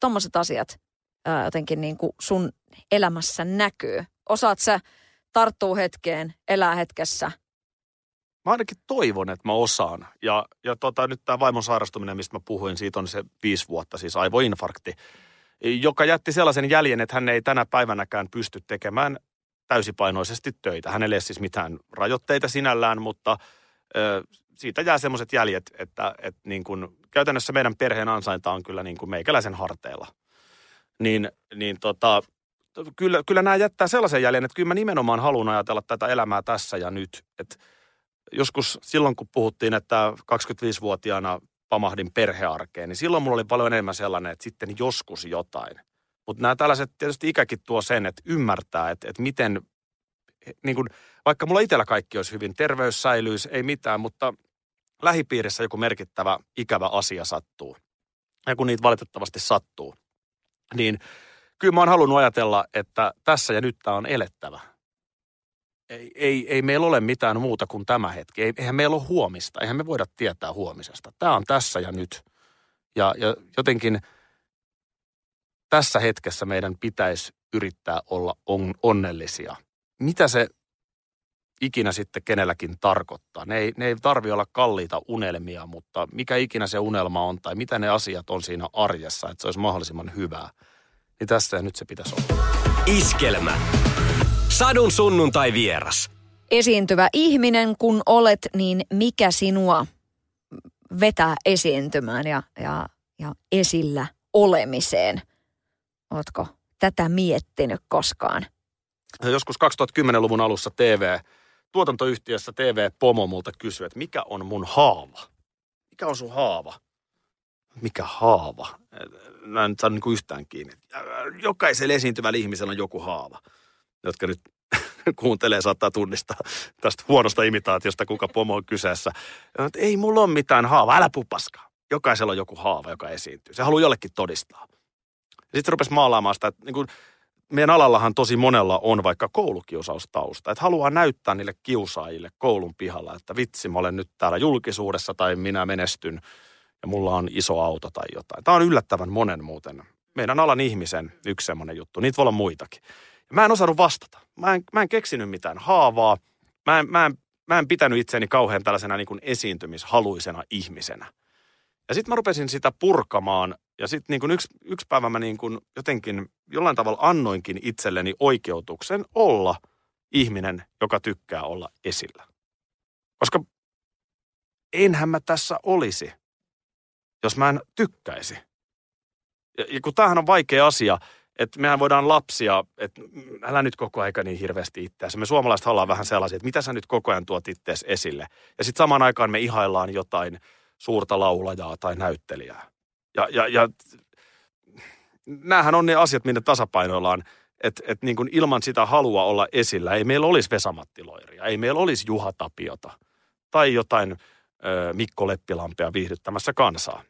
tuommoiset asiat ää, jotenkin niin kuin sun elämässä näkyy? Osaat sä tarttuu hetkeen, elää hetkessä? Mä ainakin toivon, että mä osaan. Ja, ja tota, nyt tämä vaimon sairastuminen, mistä mä puhuin, siitä on se viisi vuotta, siis aivoinfarkti, joka jätti sellaisen jäljen, että hän ei tänä päivänäkään pysty tekemään täysipainoisesti töitä. Hänellä ei siis mitään rajoitteita sinällään, mutta ö, siitä jää semmoiset jäljet, että, että niin kuin, käytännössä meidän perheen ansainta on kyllä niin kuin meikäläisen harteilla. Niin, niin tota, kyllä, kyllä nämä jättää sellaisen jäljen, että kyllä mä nimenomaan haluan ajatella tätä elämää tässä ja nyt. Että joskus silloin, kun puhuttiin, että 25-vuotiaana pamahdin perhearkeen, niin silloin mulla oli paljon enemmän sellainen, että sitten joskus jotain. Mutta nämä tällaiset, tietysti ikäkin tuo sen, että ymmärtää, että, että miten, niin kuin, vaikka mulla itsellä kaikki olisi hyvin, terveys säilyisi, ei mitään, mutta lähipiirissä joku merkittävä ikävä asia sattuu, ja kun niitä valitettavasti sattuu, niin kyllä mä oon halunnut ajatella, että tässä ja nyt tämä on elettävä. Ei, ei, ei meillä ole mitään muuta kuin tämä hetki. Ei, eihän meillä ole huomista. Eihän me voida tietää huomisesta. Tämä on tässä ja nyt. Ja, ja jotenkin tässä hetkessä meidän pitäisi yrittää olla on, onnellisia. Mitä se ikinä sitten kenelläkin tarkoittaa. Ne ei, ne ei tarvi olla kalliita unelmia, mutta mikä ikinä se unelma on tai mitä ne asiat on siinä arjessa, että se olisi mahdollisimman hyvää. Niin tässä ja nyt se pitäisi olla. Iskelmä. Sadun sunnuntai vieras. Esiintyvä ihminen kun olet, niin mikä sinua vetää esiintymään ja, ja, ja esillä olemiseen? Oletko tätä miettinyt koskaan? Joskus 2010-luvun alussa TV tuotantoyhtiössä TV-pomo multa kysyi, että mikä on mun haava? Mikä on sun haava? Mikä haava? Mä en saa niin yhtään kiinni. Jokaisella esiintyvällä ihmisellä on joku haava, jotka nyt kuuntelee, saattaa tunnistaa tästä huonosta imitaatiosta, kuka pomo on kyseessä. Ei mulla ole mitään haava, älä pupaskaa. jokaisella on joku haava, joka esiintyy. Se haluaa jollekin todistaa. Sitten rupesi maalaamaan sitä, että niin kuin, meidän alallahan tosi monella on vaikka koulukiusaustausta. Että haluaa näyttää niille kiusaajille koulun pihalla, että vitsi, mä olen nyt täällä julkisuudessa tai minä menestyn ja mulla on iso auto tai jotain. Tämä on yllättävän monen muuten. Meidän alan ihmisen yksi semmoinen juttu. Niitä voi olla muitakin. Mä en osannut vastata. Mä en, mä en keksinyt mitään haavaa. Mä en, mä en, mä en pitänyt itseäni kauhean tällaisena niin kuin esiintymishaluisena ihmisenä. Ja sitten mä rupesin sitä purkamaan ja sitten niin yksi, yksi päivä mä niin jotenkin jollain tavalla annoinkin itselleni oikeutuksen olla ihminen, joka tykkää olla esillä. Koska enhän mä tässä olisi, jos mä en tykkäisi. Ja, ja kun tämähän on vaikea asia, että mehän voidaan lapsia, että älä nyt koko aika niin hirveästi itseäsi. Me suomalaiset ollaan vähän sellaisia, että mitä sä nyt koko ajan tuot esille. Ja sitten samaan aikaan me ihaillaan jotain suurta laulajaa tai näyttelijää. Ja, ja, ja näähän on ne asiat, minne tasapainoillaan, että et niin ilman sitä halua olla esillä, ei meillä olisi Vesamatti Loiria, ei meillä olisi Juha Tapiota tai jotain ö, Mikko Leppilampea viihdyttämässä kansaa.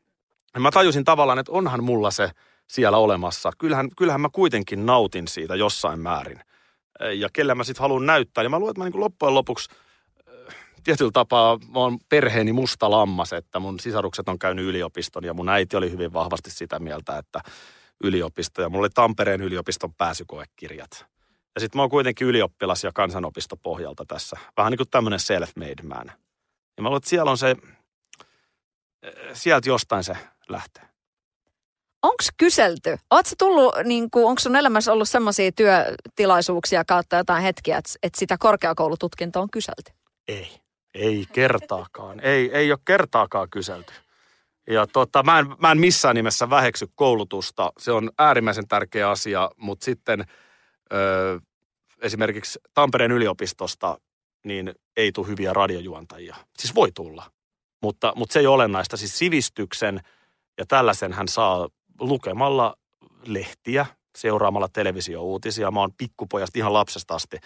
Ja mä tajusin tavallaan, että onhan mulla se siellä olemassa. Kyllähän, kyllähän mä kuitenkin nautin siitä jossain määrin. Ja kelle mä sitten haluan näyttää. Ja mä luulen, että mä niin loppujen lopuksi tietyllä tapaa mä oon perheeni musta lammas, että mun sisarukset on käynyt yliopiston ja mun äiti oli hyvin vahvasti sitä mieltä, että yliopisto ja mulla oli Tampereen yliopiston pääsykoekirjat. Ja sitten mä oon kuitenkin ylioppilas ja kansanopistopohjalta tässä. Vähän niin kuin tämmöinen self-made man. Ja mä luulen, että siellä on se, sieltä jostain se lähtee. Onko kyselty? Oletko tullut, niin kuin, onko sun elämässä ollut sellaisia työtilaisuuksia kautta jotain hetkiä, että, että sitä korkeakoulututkintoa on kyselty? Ei. Ei kertaakaan. Ei, ei ole kertaakaan kyselty. Ja tota, mä, en, mä en missään nimessä väheksy koulutusta. Se on äärimmäisen tärkeä asia, mutta sitten ö, esimerkiksi Tampereen yliopistosta niin ei tule hyviä radiojuontajia. Siis voi tulla, mutta, mutta se ei ole olennaista. Siis sivistyksen ja tällaisen hän saa lukemalla lehtiä, seuraamalla televisiouutisia. Mä oon pikkupojasta ihan lapsesta asti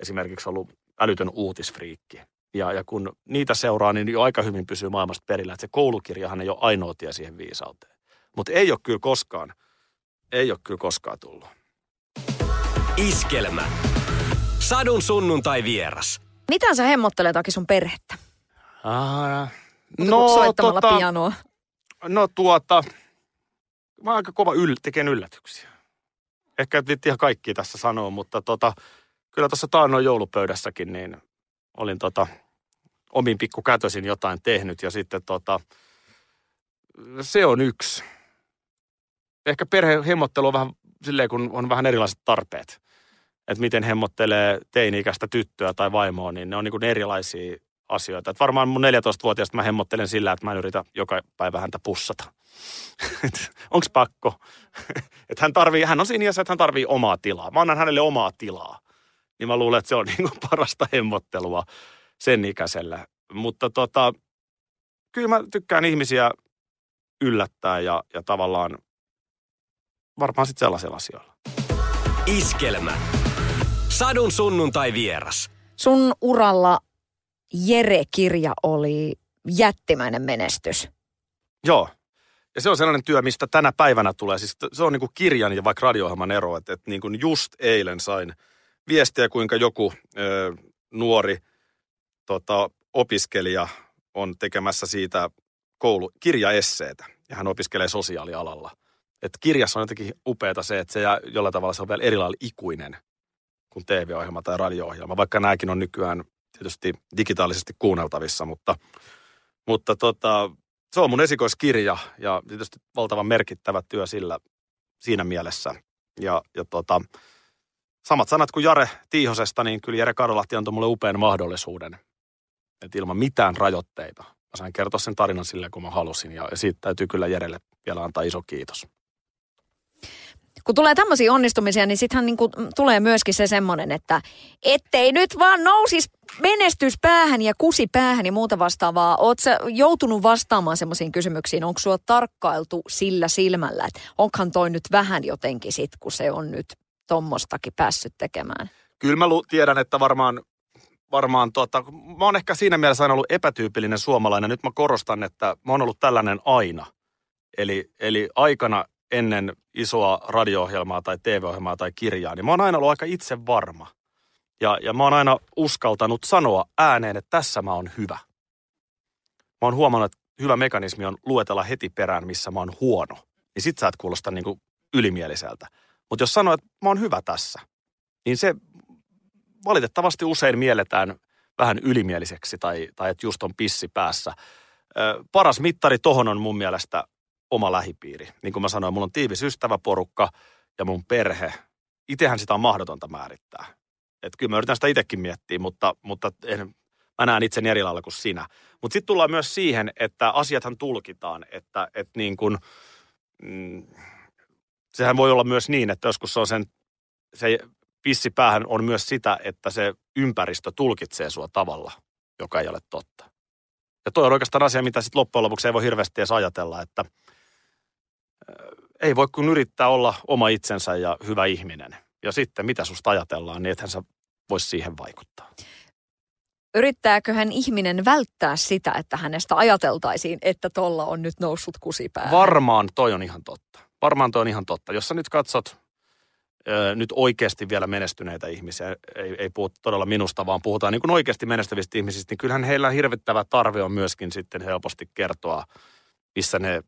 esimerkiksi ollut älytön uutisfriikki. Ja, ja kun niitä seuraa, niin jo aika hyvin pysyy maailmasta perillä. Että se koulukirjahan ei ole ainoa tie siihen viisauteen. Mutta ei ole kyllä koskaan, ei ole kyllä koskaan tullut. Iskelmä. Sadun sunnuntai vieras. Mitä sä hemmottelet Aki sun perhettä? Ah, no, soittamalla tota, pianoa. No tuota, mä oon aika kova yl, tekeen yllätyksiä. Ehkä et ihan kaikki tässä sanoo, mutta tota, kyllä tuossa taannoin joulupöydässäkin, niin olin tota, omin kätösin jotain tehnyt ja sitten tota, se on yksi. Ehkä perhehemmottelu on vähän silleen, kun on vähän erilaiset tarpeet. Että miten hemmottelee teini-ikäistä tyttöä tai vaimoa, niin ne on niin kuin erilaisia asioita. Et varmaan mun 14-vuotiaasta mä hemmottelen sillä, että mä en yritä joka päivä häntä pussata. Onks pakko? että hän, tarvii, hän on siinä iässä, että hän tarvii omaa tilaa. Mä annan hänelle omaa tilaa. Niin mä luulen, että se on niin kuin parasta hemmottelua sen ikäisellä. Mutta tota, kyllä mä tykkään ihmisiä yllättää ja, ja tavallaan varmaan sitten sellaisilla asioilla. Iskelmä. Sadun sunnuntai vieras. Sun uralla Jere-kirja oli jättimäinen menestys. Joo. Ja se on sellainen työ, mistä tänä päivänä tulee. Siis se on niin kuin kirjan ja vaikka radio ero. Että, että niin kuin just eilen sain viestiä, kuinka joku ö, nuori tota, opiskelija on tekemässä siitä koulu, kirjaesseetä. Ja hän opiskelee sosiaalialalla. Et kirjassa on jotenkin upeata se, että se jollain tavalla se on vielä eri lailla ikuinen kuin TV-ohjelma tai radio-ohjelma. Vaikka nämäkin on nykyään tietysti digitaalisesti kuunneltavissa, mutta, mutta tota, se on mun esikoiskirja ja tietysti valtavan merkittävä työ sillä, siinä mielessä. Ja, ja tota, samat sanat kuin Jare Tiihosesta, niin kyllä Jare Karolahti antoi mulle upean mahdollisuuden. Että ilman mitään rajoitteita. Mä sain kertoa sen tarinan sille, kun mä halusin. Ja siitä täytyy kyllä Jerelle vielä antaa iso kiitos kun tulee tämmöisiä onnistumisia, niin sittenhän niin tulee myöskin se semmoinen, että ettei nyt vaan nousis menestys päähän ja kusi päähän ja muuta vastaavaa. Oot sä joutunut vastaamaan semmoisiin kysymyksiin? Onko sua tarkkailtu sillä silmällä, että onkohan toi nyt vähän jotenkin sit, kun se on nyt tommostakin päässyt tekemään? Kyllä mä tiedän, että varmaan varmaan, tota, mä oon ehkä siinä mielessä aina ollut epätyypillinen suomalainen. Nyt mä korostan, että mä oon ollut tällainen aina. Eli, eli aikana ennen isoa radio-ohjelmaa tai TV-ohjelmaa tai kirjaa, niin mä oon aina ollut aika itse varma. Ja, ja mä oon aina uskaltanut sanoa ääneen, että tässä mä oon hyvä. Mä oon huomannut, että hyvä mekanismi on luetella heti perään, missä mä oon huono. Niin sit sä et kuulosta niin ylimieliseltä. Mutta jos sanoo, että mä oon hyvä tässä, niin se valitettavasti usein mielletään vähän ylimieliseksi tai, tai että just on pissi päässä. Paras mittari tohon on mun mielestä oma lähipiiri. Niin kuin mä sanoin, mulla on tiivis ystäväporukka ja mun perhe. Itehän sitä on mahdotonta määrittää. Että kyllä mä yritän sitä itsekin miettiä, mutta, mutta en, mä näen itseni eri lailla kuin sinä. Mutta sitten tullaan myös siihen, että asiathan tulkitaan, että, että niin kuin, mm, sehän voi olla myös niin, että joskus se on sen, se pissipäähän on myös sitä, että se ympäristö tulkitsee sua tavalla, joka ei ole totta. Ja toi on oikeastaan asia, mitä sitten loppujen lopuksi ei voi hirveästi edes ajatella, että ei voi kun yrittää olla oma itsensä ja hyvä ihminen. Ja sitten mitä susta ajatellaan, niin ethän sä voisi siihen vaikuttaa. Yrittääköhän ihminen välttää sitä, että hänestä ajateltaisiin, että tolla on nyt noussut kusipää? Varmaan toi on ihan totta. Varmaan toi on ihan totta. Jos sä nyt katsot nyt oikeasti vielä menestyneitä ihmisiä, ei, ei puhuta todella minusta, vaan puhutaan niin kuin oikeasti menestyvistä ihmisistä, niin kyllähän heillä hirvittävä tarve on myöskin sitten helposti kertoa, missä ne,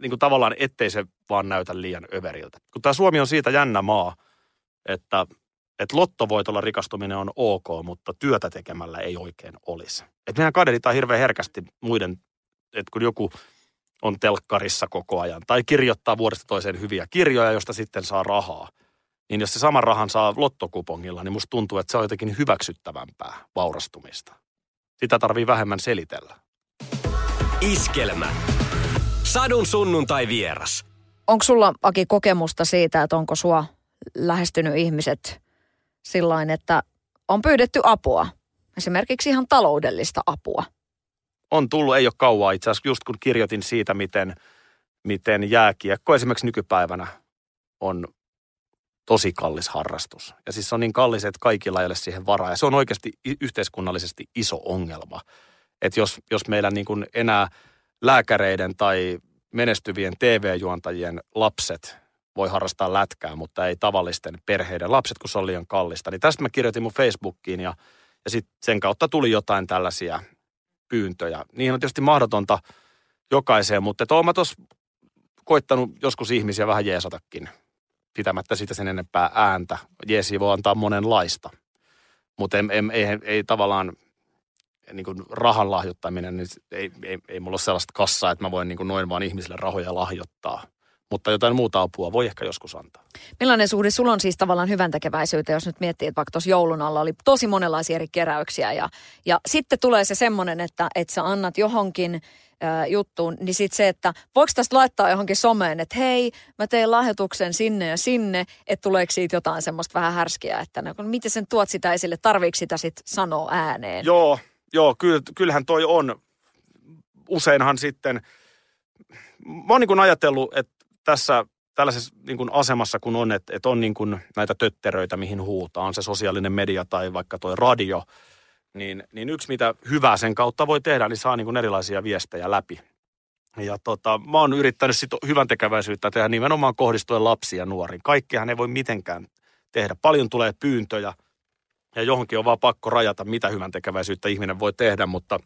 niin kuin tavallaan ettei se vaan näytä liian överiltä. Kun tämä Suomi on siitä jännä maa, että, että lottovoitolla rikastuminen on ok, mutta työtä tekemällä ei oikein olisi. Että mehän kadehditaan hirveän herkästi muiden, että kun joku on telkkarissa koko ajan tai kirjoittaa vuodesta toiseen hyviä kirjoja, josta sitten saa rahaa, niin jos se saman rahan saa lottokupongilla, niin musta tuntuu, että se on jotenkin hyväksyttävämpää vaurastumista. Sitä tarvii vähemmän selitellä. Iskelmä. Sadun sunnuntai vieras. Onko sulla, Aki, kokemusta siitä, että onko sua lähestynyt ihmiset sillain, että on pyydetty apua? Esimerkiksi ihan taloudellista apua. On tullut, ei ole kauaa itse asiassa, just kun kirjoitin siitä, miten, miten jääkiekko esimerkiksi nykypäivänä on tosi kallis harrastus. Ja siis se on niin kallis, että kaikilla ei ole siihen varaa. Ja se on oikeasti yhteiskunnallisesti iso ongelma. Että jos, jos meillä niin kuin enää lääkäreiden tai menestyvien TV-juontajien lapset voi harrastaa lätkää, mutta ei tavallisten perheiden lapset, kun se on liian kallista. Niin tästä mä kirjoitin mun Facebookiin ja, ja sitten sen kautta tuli jotain tällaisia pyyntöjä. Niin on tietysti mahdotonta jokaiseen, mutta oon mä tuossa koittanut joskus ihmisiä vähän jeesatakin pitämättä siitä sen enempää ääntä. Jeesi voi antaa monenlaista, mutta ei, ei, ei, ei tavallaan niin kuin rahan lahjoittaminen, niin ei, ei, ei mulla ole sellaista kassaa, että mä voin niin kuin noin vaan ihmisille rahoja lahjoittaa. Mutta jotain muuta apua voi ehkä joskus antaa. Millainen suhde sulla on siis tavallaan hyvän tekeväisyyteen, jos nyt miettii, että vaikka tuossa joulun alla oli tosi monenlaisia eri keräyksiä ja, ja sitten tulee se semmoinen, että, että sä annat johonkin juttuun, niin sitten se, että voiko tästä laittaa johonkin someen, että hei, mä tein lahjoituksen sinne ja sinne, että tuleeko siitä jotain semmoista vähän härskiä, että no, miten sen tuot sitä esille, tarviiko sitä sitten sanoa ääneen? Joo, joo, kyllähän toi on. Useinhan sitten, mä oon niin ajatellut, että tässä tällaisessa niin kuin asemassa kun on, että, että on niin kuin näitä tötteröitä, mihin huutaa, on se sosiaalinen media tai vaikka tuo radio, niin, niin yksi mitä hyvää sen kautta voi tehdä, niin saa niin kuin erilaisia viestejä läpi. Ja tota, mä oon yrittänyt sit hyvän tekeväisyyttä tehdä nimenomaan kohdistuen lapsiin ja nuoriin. Kaikkihan ei voi mitenkään tehdä. Paljon tulee pyyntöjä ja johonkin on vaan pakko rajata, mitä hyvän tekeväisyyttä ihminen voi tehdä, mutta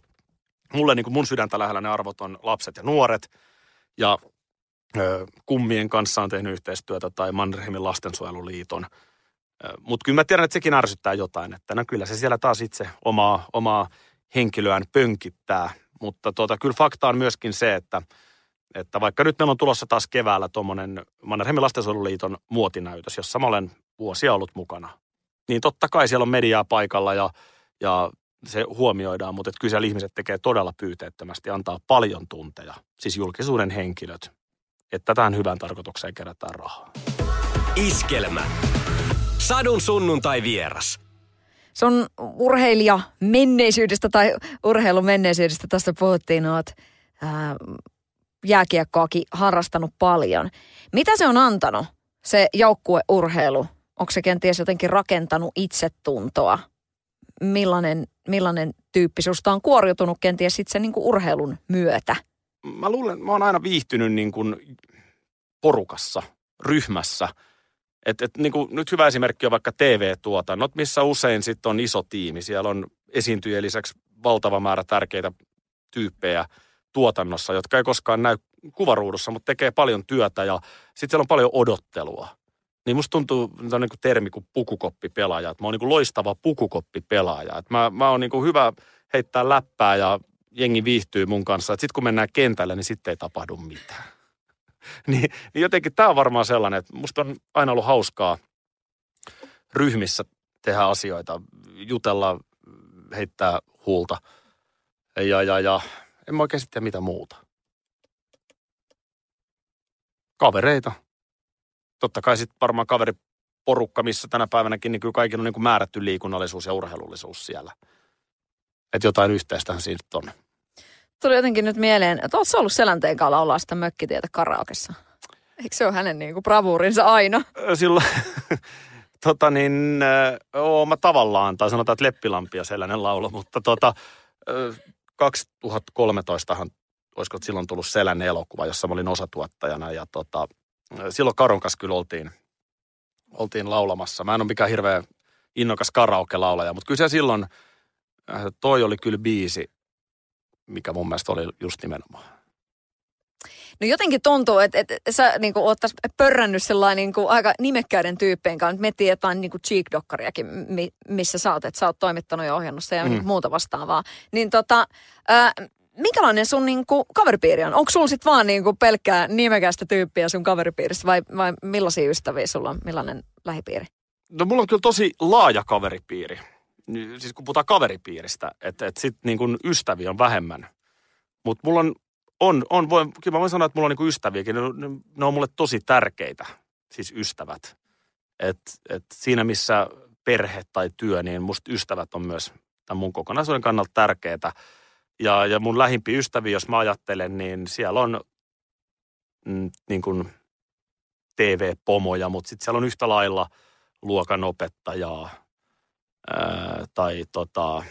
mulle niin kuin mun sydäntä lähellä ne arvot on lapset ja nuoret. Ja kummien kanssa on tehnyt yhteistyötä tai Mannerheimin lastensuojeluliiton. Mutta kyllä mä tiedän, että sekin ärsyttää jotain, että no kyllä se siellä taas itse omaa, omaa henkilöään pönkittää. Mutta tota, kyllä fakta on myöskin se, että, että vaikka nyt meillä on tulossa taas keväällä tuommoinen Mannerheimin lastensuojeluliiton muotinäytös, jossa mä olen vuosia ollut mukana, niin totta kai siellä on mediaa paikalla ja, ja se huomioidaan, mutta kyllä siellä ihmiset tekee todella pyyteettömästi, antaa paljon tunteja, siis julkisuuden henkilöt, että tähän hyvään tarkoitukseen kerätään rahaa. Iskelmä. Sadun sunnuntai vieras. Sun urheilija menneisyydestä tai urheilun menneisyydestä, tästä puhuttiin, oot ää, jääkiekkoakin harrastanut paljon. Mitä se on antanut, se joukkueurheilu? Onko se kenties jotenkin rakentanut itsetuntoa? millainen, millainen tyyppi susta on kuoriutunut kenties sitten sen niin kuin urheilun myötä? Mä luulen, mä oon aina viihtynyt niin kuin porukassa, ryhmässä. Et, et niin kuin, nyt hyvä esimerkki on vaikka TV-tuotannot, missä usein sitten on iso tiimi. Siellä on esiintyjien lisäksi valtava määrä tärkeitä tyyppejä tuotannossa, jotka ei koskaan näy kuvaruudussa, mutta tekee paljon työtä ja sitten siellä on paljon odottelua. Niin musta tuntuu, että on niin kuin termi kuin pukukoppipelaaja, että mä oon niin kuin loistava pukukoppipelaaja. Että mä, mä oon niin kuin hyvä heittää läppää ja jengi viihtyy mun kanssa. Sitten kun mennään kentälle, niin sitten ei tapahdu mitään. Niin, niin jotenkin tämä on varmaan sellainen, että musta on aina ollut hauskaa ryhmissä tehdä asioita, jutella, heittää huulta. Ja, ja, ja en mä oikein sitten mitä muuta. Kavereita. Totta kai sitten varmaan kaveriporukka, missä tänä päivänäkin niin kyllä kaikilla on niin kuin määrätty liikunnallisuus ja urheilullisuus siellä. Että jotain yhteistähän siitä on. Tuli jotenkin nyt mieleen, että ootko ollut Selänteen kanssa laulaa sitä mökkitietä karaokessa? Eikö se ole hänen niin kuin bravuurinsa aina? Silloin, tota niin, oo mä tavallaan, tai sanotaan, että Leppilampi ja sellainen laulo, mutta tota, 2013han, olisiko silloin tullut Selänen elokuva, jossa mä olin osatuottajana ja tota, silloin Karon kanssa kyllä oltiin, oltiin laulamassa. Mä en ole mikään hirveä innokas karaoke-laulaja, mutta kyllä se silloin, toi oli kyllä biisi, mikä mun mielestä oli just nimenomaan. No jotenkin tuntuu, että, että sä niin kuin, oottais pörrännyt sellainen niin kuin, aika nimekkäiden tyyppien kanssa. Miettii jotain niin Cheek-dokkariakin, missä sä oot, että sä oot toimittanut ja ohjannut ja mm. niin muuta vastaavaa. Niin tota, ää, minkälainen sun niin kuin, kaveripiiri on? Onko sulla sit vaan niin kuin, pelkkää nimekästä tyyppiä sun kaveripiirissä vai, vai millaisia ystäviä sulla on? Millainen lähipiiri? No mulla on kyllä tosi laaja kaveripiiri. Siis kun puhutaan kaveripiiristä, että, että sit niin kuin ystäviä on vähemmän. Mutta mulla on on, on voi, kyllä mä voin sanoa, että mulla on niinku ystäviäkin. Ne, ne, ne on mulle tosi tärkeitä, siis ystävät. Et, et siinä missä perhe tai työ, niin musta ystävät on myös tämän mun kokonaisuuden kannalta tärkeitä. Ja, ja mun lähimpi ystävi, jos mä ajattelen, niin siellä on mm, niin kuin TV-pomoja, mutta sitten siellä on yhtä lailla luokanopettajaa ää, tai tota,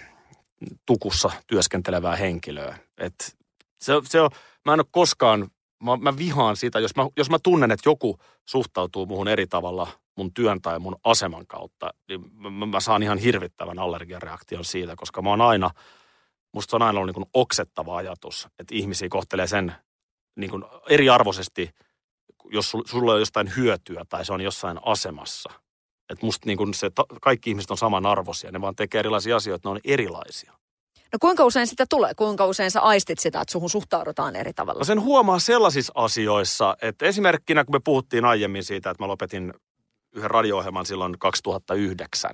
tukussa työskentelevää henkilöä. Et se, se on, mä en ole koskaan, mä, mä vihaan sitä, jos mä, jos mä tunnen, että joku suhtautuu muhun eri tavalla mun työn tai mun aseman kautta, niin mä, mä saan ihan hirvittävän allergiareaktion siitä, koska mä oon aina, musta on aina ollut niin oksettava ajatus, että ihmisiä kohtelee sen niin eriarvoisesti, jos sulla on jostain hyötyä tai se on jossain asemassa. Että musta niin kuin se, kaikki ihmiset on samanarvoisia, ne vaan tekee erilaisia asioita, ne on erilaisia. No kuinka usein sitä tulee? Kuinka usein sä aistit sitä, että suhun suhtaudutaan eri tavalla? No sen huomaa sellaisissa asioissa, että esimerkkinä kun me puhuttiin aiemmin siitä, että mä lopetin yhden radio silloin 2009,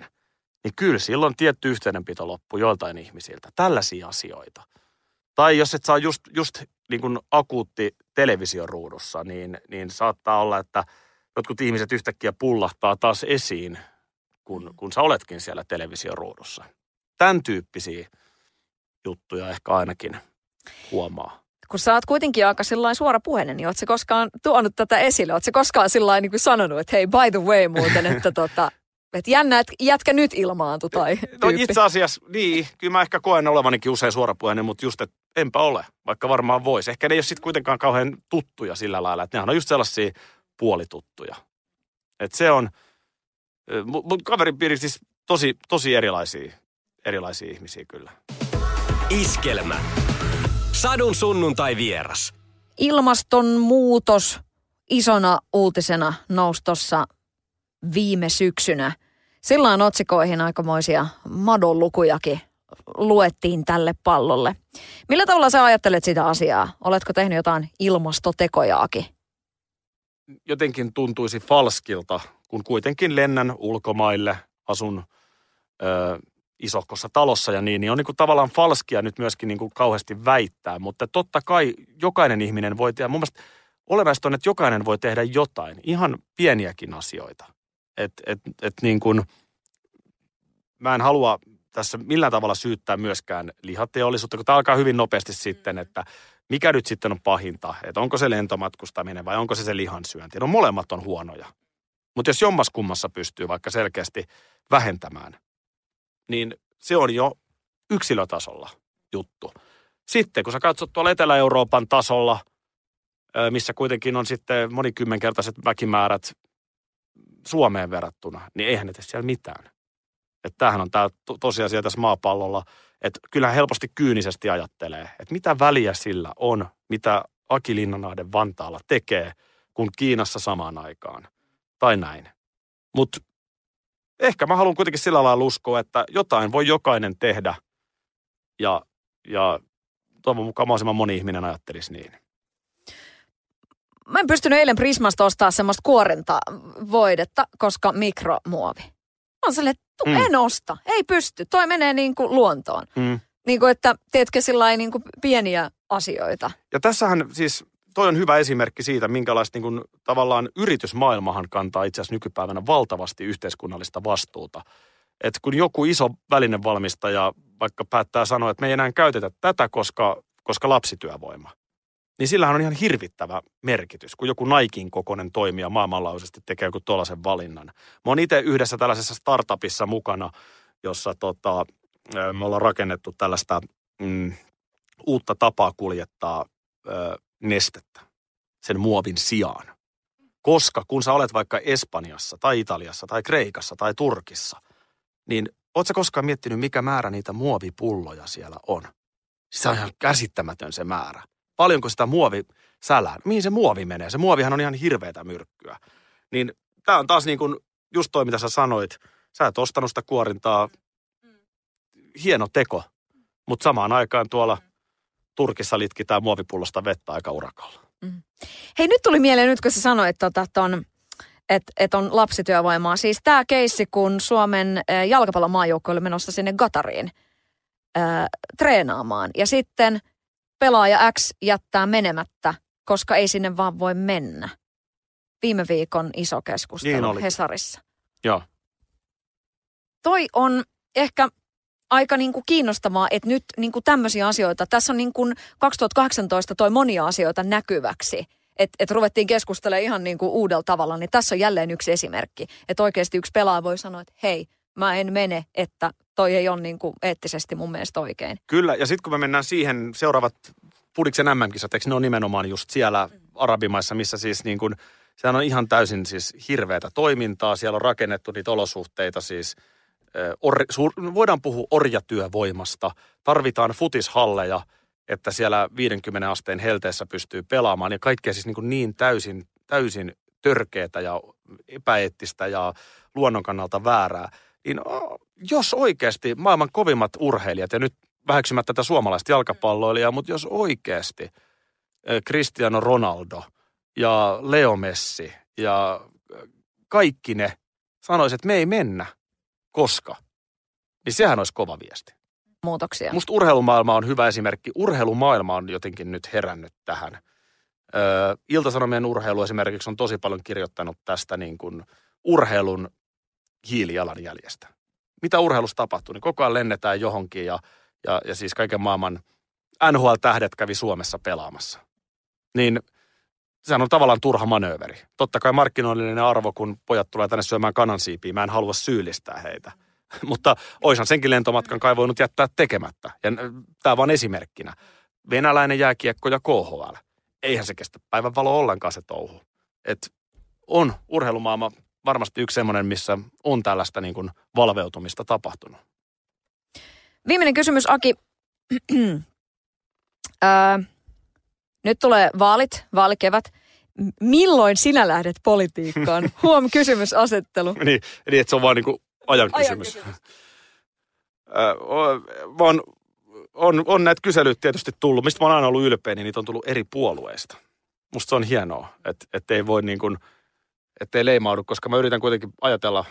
niin kyllä silloin tietty yhteydenpito loppu joiltain ihmisiltä. Tällaisia asioita. Tai jos et saa just, just niin kuin akuutti televisioruudussa, niin, niin saattaa olla, että jotkut ihmiset yhtäkkiä pullahtaa taas esiin, kun, kun sä oletkin siellä televisioruudussa. Tämän tyyppisiä juttuja ehkä ainakin huomaa. Kun sä oot kuitenkin aika sellainen suora puheinen, niin ootko koskaan tuonut tätä esille? Ootko koskaan sillä niin kuin sanonut, että hei by the way muuten, että tota, että jännä, että jätkä nyt ilmaantu tai tyyppi. No itse asiassa, niin. Kyllä mä ehkä koen olevanikin usein suorapuheinen, mutta just, että enpä ole, vaikka varmaan voisi. Ehkä ne ei ole sitten kuitenkaan kauhean tuttuja sillä lailla, että nehän on just sellaisia puolituttuja. Että se on, mutta kaveripiiri siis tosi, tosi erilaisia, erilaisia ihmisiä kyllä. Iskelmä. Sadun sunnuntai vieras. Ilmastonmuutos isona uutisena nousi tuossa viime syksynä. Silloin otsikoihin aikamoisia madonlukujakin luettiin tälle pallolle. Millä tavalla sä ajattelet sitä asiaa? Oletko tehnyt jotain ilmastotekojaakin? Jotenkin tuntuisi falskilta, kun kuitenkin lennän ulkomaille, asun ö, isokossa talossa ja niin, niin on niin kuin tavallaan falskia nyt myöskin niin kuin kauheasti väittää, mutta totta kai jokainen ihminen voi tehdä, mun mielestä olennaista on, että jokainen voi tehdä jotain, ihan pieniäkin asioita. Et, et, et niin kuin, mä en halua tässä millään tavalla syyttää myöskään lihateollisuutta, kun tämä alkaa hyvin nopeasti sitten, mm. että mikä nyt sitten on pahinta, että onko se lentomatkustaminen vai onko se se lihansyönti. No molemmat on huonoja. Mutta jos jommas kummassa pystyy vaikka selkeästi vähentämään, niin se on jo yksilötasolla juttu. Sitten kun sä katsot tuolla Etelä-Euroopan tasolla, missä kuitenkin on sitten monikymmenkertaiset väkimäärät Suomeen verrattuna, niin eihän ne siellä mitään. Että tämähän on tämä tosiasia tässä maapallolla, että kyllä helposti kyynisesti ajattelee, että mitä väliä sillä on, mitä Aki Linnanahden Vantaalla tekee, kun Kiinassa samaan aikaan. Tai näin. Mutta ehkä mä haluan kuitenkin sillä lailla uskoa, että jotain voi jokainen tehdä ja, ja toivon mukaan mahdollisimman moni ihminen ajattelisi niin. Mä en pystynyt eilen Prismasta ostaa semmoista kuorentavoidetta, koska mikromuovi. Mä oon sille, mm. en osta, ei pysty. Toi menee niin kuin luontoon. Mm. Niin kuin, että teetkö sillä niin kuin pieniä asioita. Ja tässähän siis toi on hyvä esimerkki siitä, minkälaista niin kuin, tavallaan yritysmaailmahan kantaa itse asiassa nykypäivänä valtavasti yhteiskunnallista vastuuta. Että kun joku iso välinevalmistaja vaikka päättää sanoa, että me ei enää käytetä tätä, koska, koska lapsityövoima, niin sillähän on ihan hirvittävä merkitys, kun joku Naikin kokoinen toimija maailmanlaajuisesti tekee joku tuollaisen valinnan. Mä oon itse yhdessä tällaisessa startupissa mukana, jossa tota, me ollaan rakennettu tällaista mm, uutta tapaa kuljettaa ö, nestettä sen muovin sijaan. Koska kun sä olet vaikka Espanjassa tai Italiassa tai Kreikassa tai Turkissa, niin ootko koskaan miettinyt, mikä määrä niitä muovipulloja siellä on? Se on ihan käsittämätön se määrä. Paljonko sitä muovi sälää? Mihin se muovi menee? Se muovihan on ihan hirveätä myrkkyä. Niin tämä on taas niin kuin just toi, mitä sä sanoit. Sä et ostanut sitä kuorintaa. Hieno teko. Mutta samaan aikaan tuolla – Turkissa litkitään muovipullosta vettä aika urakalla. Mm. Hei, nyt tuli mieleen nyt, kun sä sanoit, tota, ton, että et on lapsityövoimaa. Siis tämä keissi, kun Suomen jalkapallomaajoukko oli menossa sinne Gatariin ää, treenaamaan. Ja sitten pelaaja X jättää menemättä, koska ei sinne vaan voi mennä. Viime viikon iso keskustelu niin Hesarissa. Joo. Toi on ehkä aika niin kuin kiinnostavaa, että nyt niin kuin tämmöisiä asioita, tässä on niin kuin 2018 toi monia asioita näkyväksi, että et ruvettiin keskustelemaan ihan niin kuin uudella tavalla, niin tässä on jälleen yksi esimerkki, että oikeasti yksi pelaaja voi sanoa, että hei, mä en mene, että toi ei ole niin kuin eettisesti mun mielestä oikein. Kyllä, ja sitten kun me mennään siihen seuraavat Pudiksen MM-kisat, eikö ne on nimenomaan just siellä arabimaissa, missä siis niin kuin, sehän on ihan täysin siis hirveätä toimintaa, siellä on rakennettu niitä olosuhteita siis – or, suur, voidaan puhua orjatyövoimasta. Tarvitaan futishalleja, että siellä 50 asteen helteessä pystyy pelaamaan. Ja kaikkea siis niin, kuin niin täysin, täysin törkeätä ja epäeettistä ja luonnon kannalta väärää. Niin jos oikeasti maailman kovimmat urheilijat, ja nyt väheksymättä tätä suomalaista jalkapalloilijaa, mutta jos oikeasti Cristiano Ronaldo ja Leo Messi ja kaikki ne sanoisivat, että me ei mennä – koska, niin sehän olisi kova viesti. Muutoksia. Musta urheilumaailma on hyvä esimerkki. Urheilumaailma on jotenkin nyt herännyt tähän. Öö, Iltasanomien urheilu esimerkiksi on tosi paljon kirjoittanut tästä niin kuin urheilun hiilijalanjäljestä. Mitä urheilussa tapahtuu, niin koko ajan lennetään johonkin ja, ja, ja siis kaiken maailman NHL-tähdet kävi Suomessa pelaamassa. Niin – sehän on tavallaan turha manööveri. Totta kai markkinoillinen arvo, kun pojat tulee tänne syömään kanansiipiä, mä en halua syyllistää heitä. Mutta oishan senkin lentomatkan kai voinut jättää tekemättä. Ja tämä vaan esimerkkinä. Venäläinen jääkiekko ja KHL. Eihän se kestä päivän valo ollenkaan se touhu. Et on urheilumaailma varmasti yksi semmoinen, missä on tällaista niin kuin valveutumista tapahtunut. Viimeinen kysymys, Aki. öö, nyt tulee vaalit, vaalikevät. Milloin sinä lähdet politiikkaan? Huom, kysymysasettelu. niin, eli että se on vaan niin ajan, ajan kysymys. kysymys. on, on, on näitä kyselyitä tietysti tullut. Mistä mä oon aina ollut ylpeä, niin niitä on tullut eri puolueista. Musta se on hienoa, että, että ei voi niin kuin, että ei leimaudu, koska mä yritän kuitenkin ajatella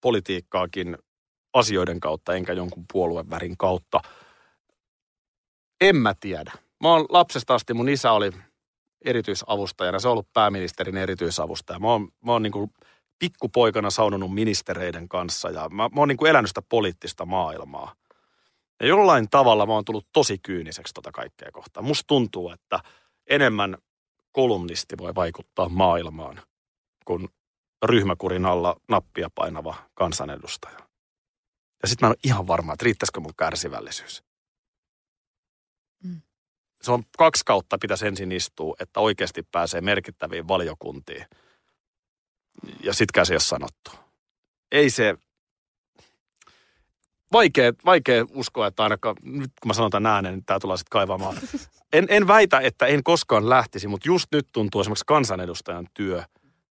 politiikkaakin asioiden kautta, enkä jonkun puoluevärin kautta. En mä tiedä. Mä oon lapsesta asti, mun isä oli erityisavustajana. Se on ollut pääministerin erityisavustaja. Mä oon, mä oon niin kuin pikkupoikana saunonut ministereiden kanssa ja mä, mä oon niin kuin elänyt sitä poliittista maailmaa. Ja jollain tavalla mä oon tullut tosi kyyniseksi tota kaikkea kohtaa. Musta tuntuu, että enemmän kolumnisti voi vaikuttaa maailmaan kuin ryhmäkurin alla nappia painava kansanedustaja. Ja sitten mä en ole ihan varma, että riittäisikö mun kärsivällisyys. Mm. Se on kaksi kautta pitäisi ensin istua, että oikeasti pääsee merkittäviin valiokuntiin. Ja sitkään se ei ole sanottu. Ei se, vaikea, vaikea uskoa, että ainakaan nyt kun mä sanon tämän ääneen, niin tämä tulee sitten kaivamaan. En, en väitä, että en koskaan lähtisi, mutta just nyt tuntuu esimerkiksi kansanedustajan työ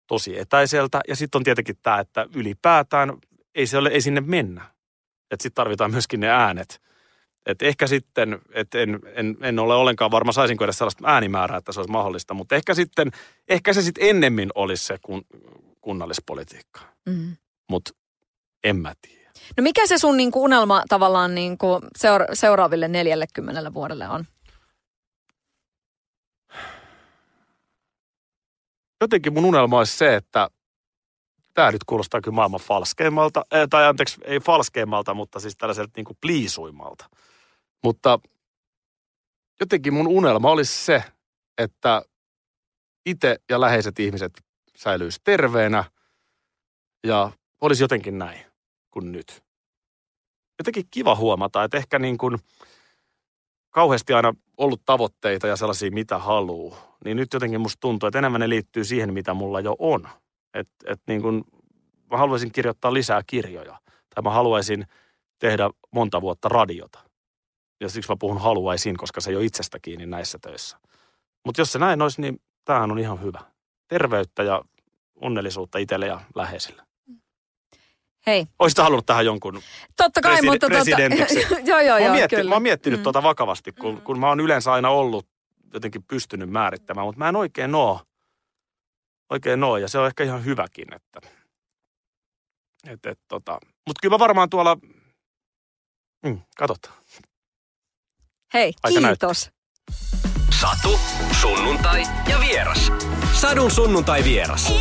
tosi etäiseltä. Ja sitten on tietenkin tämä, että ylipäätään ei, se ole, ei sinne mennä. Että sitten tarvitaan myöskin ne äänet. Että ehkä sitten, että en, en, en ole ollenkaan varma, saisinko edes sellaista äänimäärää, että se olisi mahdollista. Mutta ehkä sitten, ehkä se sitten ennemmin olisi se kun, kunnallispolitiikka. Mm. Mutta en mä tiedä. No mikä se sun niinku unelma tavallaan niinku seura- seuraaville 40 vuodelle on? Jotenkin mun unelma olisi se, että tämä nyt kuulostaa kyllä maailman falskeimmalta, tai anteeksi, ei falskeimmalta, mutta siis tällaiselta niin kuin pliisuimalta. Mutta jotenkin mun unelma olisi se, että itse ja läheiset ihmiset säilyisi terveenä ja olisi jotenkin näin kuin nyt. Jotenkin kiva huomata, että ehkä niin kuin kauheasti aina ollut tavoitteita ja sellaisia, mitä haluaa, niin nyt jotenkin musta tuntuu, että enemmän ne liittyy siihen, mitä mulla jo on. Että et niin kuin, mä haluaisin kirjoittaa lisää kirjoja. Tai mä haluaisin tehdä monta vuotta radiota. Ja siksi mä puhun haluaisin, koska se ei ole itsestä kiinni näissä töissä. Mutta jos se näin olisi, niin tämähän on ihan hyvä. Terveyttä ja onnellisuutta itselle ja läheisille. Hei, Olisit halunnut tähän jonkun totta kai, preside- mutta... presidentiksi. Tota, joo, joo, mä, joo, mietti, kyllä. mä oon miettinyt Mm. tuota vakavasti, kun, Mm. kun mä oon yleensä aina ollut jotenkin pystynyt määrittämään, mutta mä en oikein oo. Oikein oo, ja se on ehkä ihan hyväkin, että... Et, et, tota. Mutta kyllä mä varmaan tuolla... Mm, katsotaan. Hei, Aika kiitos. Satu, sunnuntai ja vieras. Sadun sunnuntai vieras.